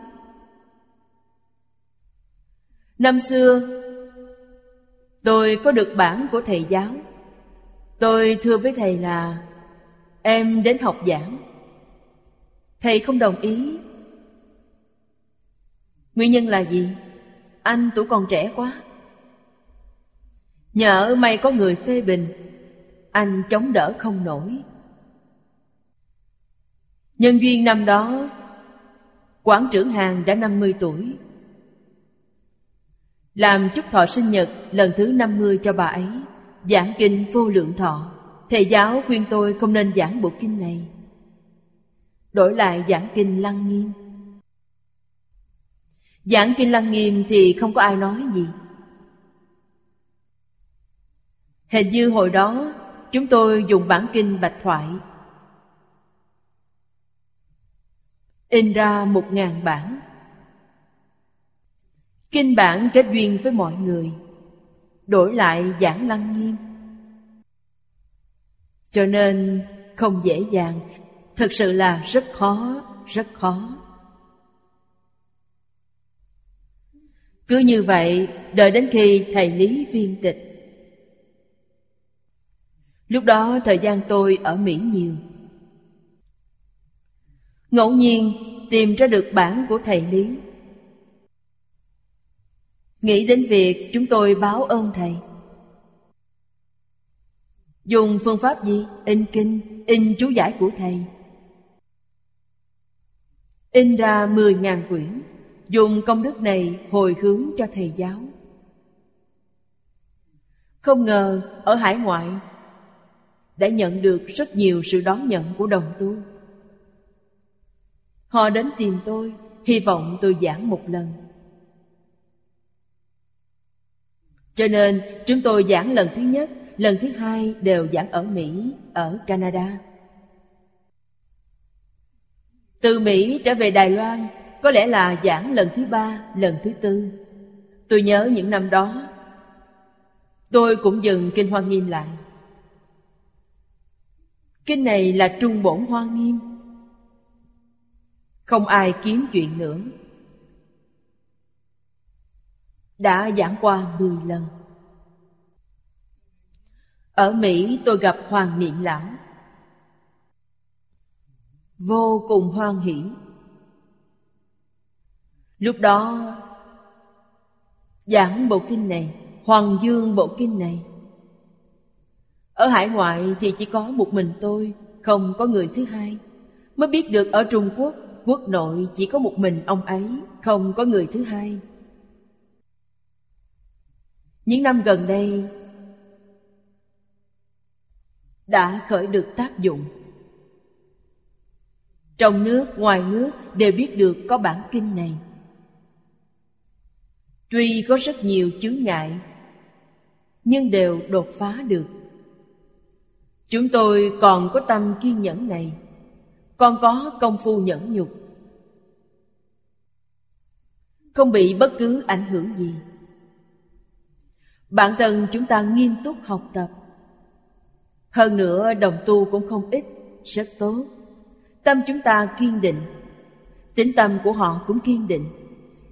Năm xưa, Tôi có được bản của thầy giáo. Tôi thưa với thầy là Em đến học giảng. Thầy không đồng ý. Nguyên nhân là gì? Anh tuổi còn trẻ quá. Nhờ may có người phê bình, Anh chống đỡ không nổi. Nhân duyên năm đó, Quảng trưởng hàng đã 50 tuổi. Làm chúc thọ sinh nhật lần thứ 50 cho bà ấy, Giảng kinh vô lượng thọ. Thầy giáo khuyên tôi không nên giảng bộ kinh này. Đổi lại giảng kinh lăng nghiêm. Giảng kinh lăng nghiêm thì không có ai nói gì. Hình như hồi đó, Chúng tôi dùng bản kinh bạch thoại. In ra một ngàn bản. Kinh bản kết duyên với mọi người. Đổi lại giảng lăng nghiêm. Cho nên không dễ dàng. Thật sự là rất khó, rất khó. Cứ như vậy Đợi đến khi thầy Lý viên tịch. Lúc đó thời gian tôi ở Mỹ nhiều. Ngẫu nhiên tìm ra được bản của thầy Lý. Nghĩ đến việc chúng tôi báo ơn Thầy. Dùng phương pháp gì? In kinh, in chú giải của Thầy. In ra mười ngàn quyển. Dùng công đức này hồi hướng cho Thầy giáo. Không ngờ ở hải ngoại Đã nhận được rất nhiều sự đón nhận của đồng tu. Họ đến tìm tôi Hy vọng tôi giảng một lần. Cho nên chúng tôi giảng lần thứ nhất, lần thứ hai đều giảng ở Mỹ, ở Canada. Từ Mỹ trở về Đài Loan, có lẽ là giảng lần thứ ba, lần thứ tư. Tôi nhớ những năm đó, tôi cũng dừng Kinh Hoa Nghiêm lại. Kinh này là trung bổn hoa nghiêm Không ai kiếm chuyện nữa Đã giảng qua 10 lần ở Mỹ tôi gặp Hoàng Niệm Lão. Vô cùng hoan hỷ. Lúc đó, Giảng bộ kinh này, Hoàng dương bộ kinh này. Ở hải ngoại thì chỉ có một mình tôi, Không có người thứ hai. Mới biết được ở Trung Quốc Quốc nội chỉ có một mình ông ấy, Không có người thứ hai. Những năm gần đây đã khởi được tác dụng. Trong nước, ngoài nước đều biết được có bản kinh này. Tuy có rất nhiều chướng ngại Nhưng đều đột phá được. Chúng tôi còn có tâm kiên nhẫn này Còn có công phu nhẫn nhục. Không bị bất cứ ảnh hưởng gì. Bản thân chúng ta nghiêm túc học tập hơn nữa, đồng tu cũng không ít, Rất tốt. Tâm chúng ta kiên định. Tính tâm của họ cũng kiên định.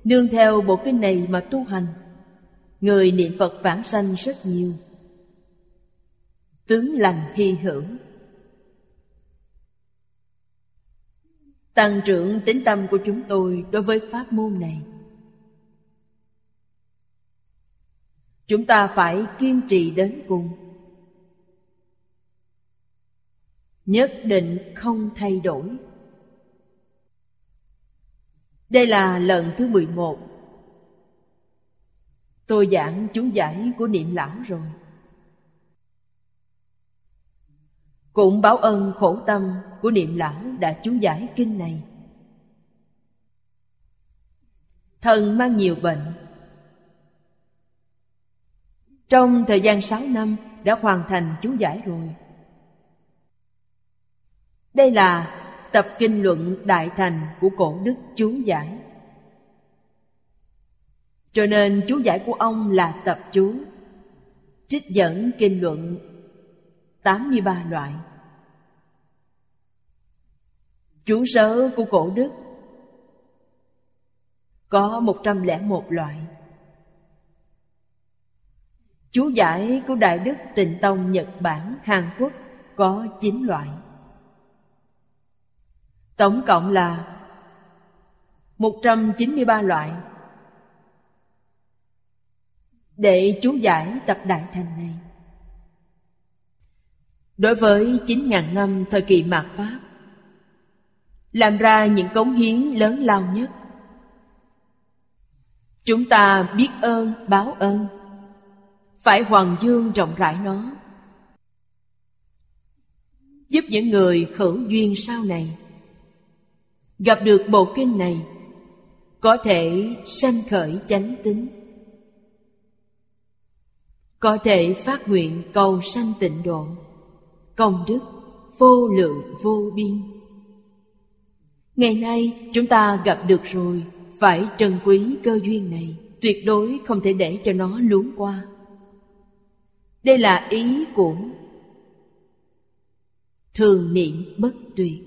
Nương theo bộ kinh này mà tu hành. Người niệm Phật vãng sanh rất nhiều. Tướng lành hy hữu Tăng trưởng tính tâm của chúng tôi đối với pháp môn này. Chúng ta phải kiên trì đến cùng. Nhất định không thay đổi. Đây là lần thứ 11 Tôi giảng chú giải của niệm lão rồi. Cũng báo ơn khổ tâm của niệm lão đã chú giải kinh này. Thần mang nhiều bệnh. Trong thời gian 6 năm đã hoàn thành chú giải rồi đây là tập kinh luận Đại Thành của cổ đức chú giải. Cho nên chú giải của ông là tập chú, trích dẫn kinh luận 83 loại. Chú sớ của cổ đức có 101 loại. Chú giải của Đại Đức Tịnh Tông Nhật Bản Hàn Quốc có 9 loại. Tổng cộng là 193 loại. Để chú giải tập Đại Thành này. Đối với 9.000 năm thời kỳ mạt Pháp Làm ra những cống hiến lớn lao nhất. Chúng ta biết ơn, báo ơn Phải hoàng dương rộng rãi nó. Giúp những người khẩu duyên sau này Gặp được bộ kinh này, Có thể sanh khởi chánh tính, Có thể phát nguyện cầu sanh tịnh độ, Công đức vô lượng vô biên. Ngày nay chúng ta gặp được rồi, Phải trân quý cơ duyên này, Tuyệt đối không thể để cho nó luống qua. Đây là ý của Thường niệm bất tuyệt.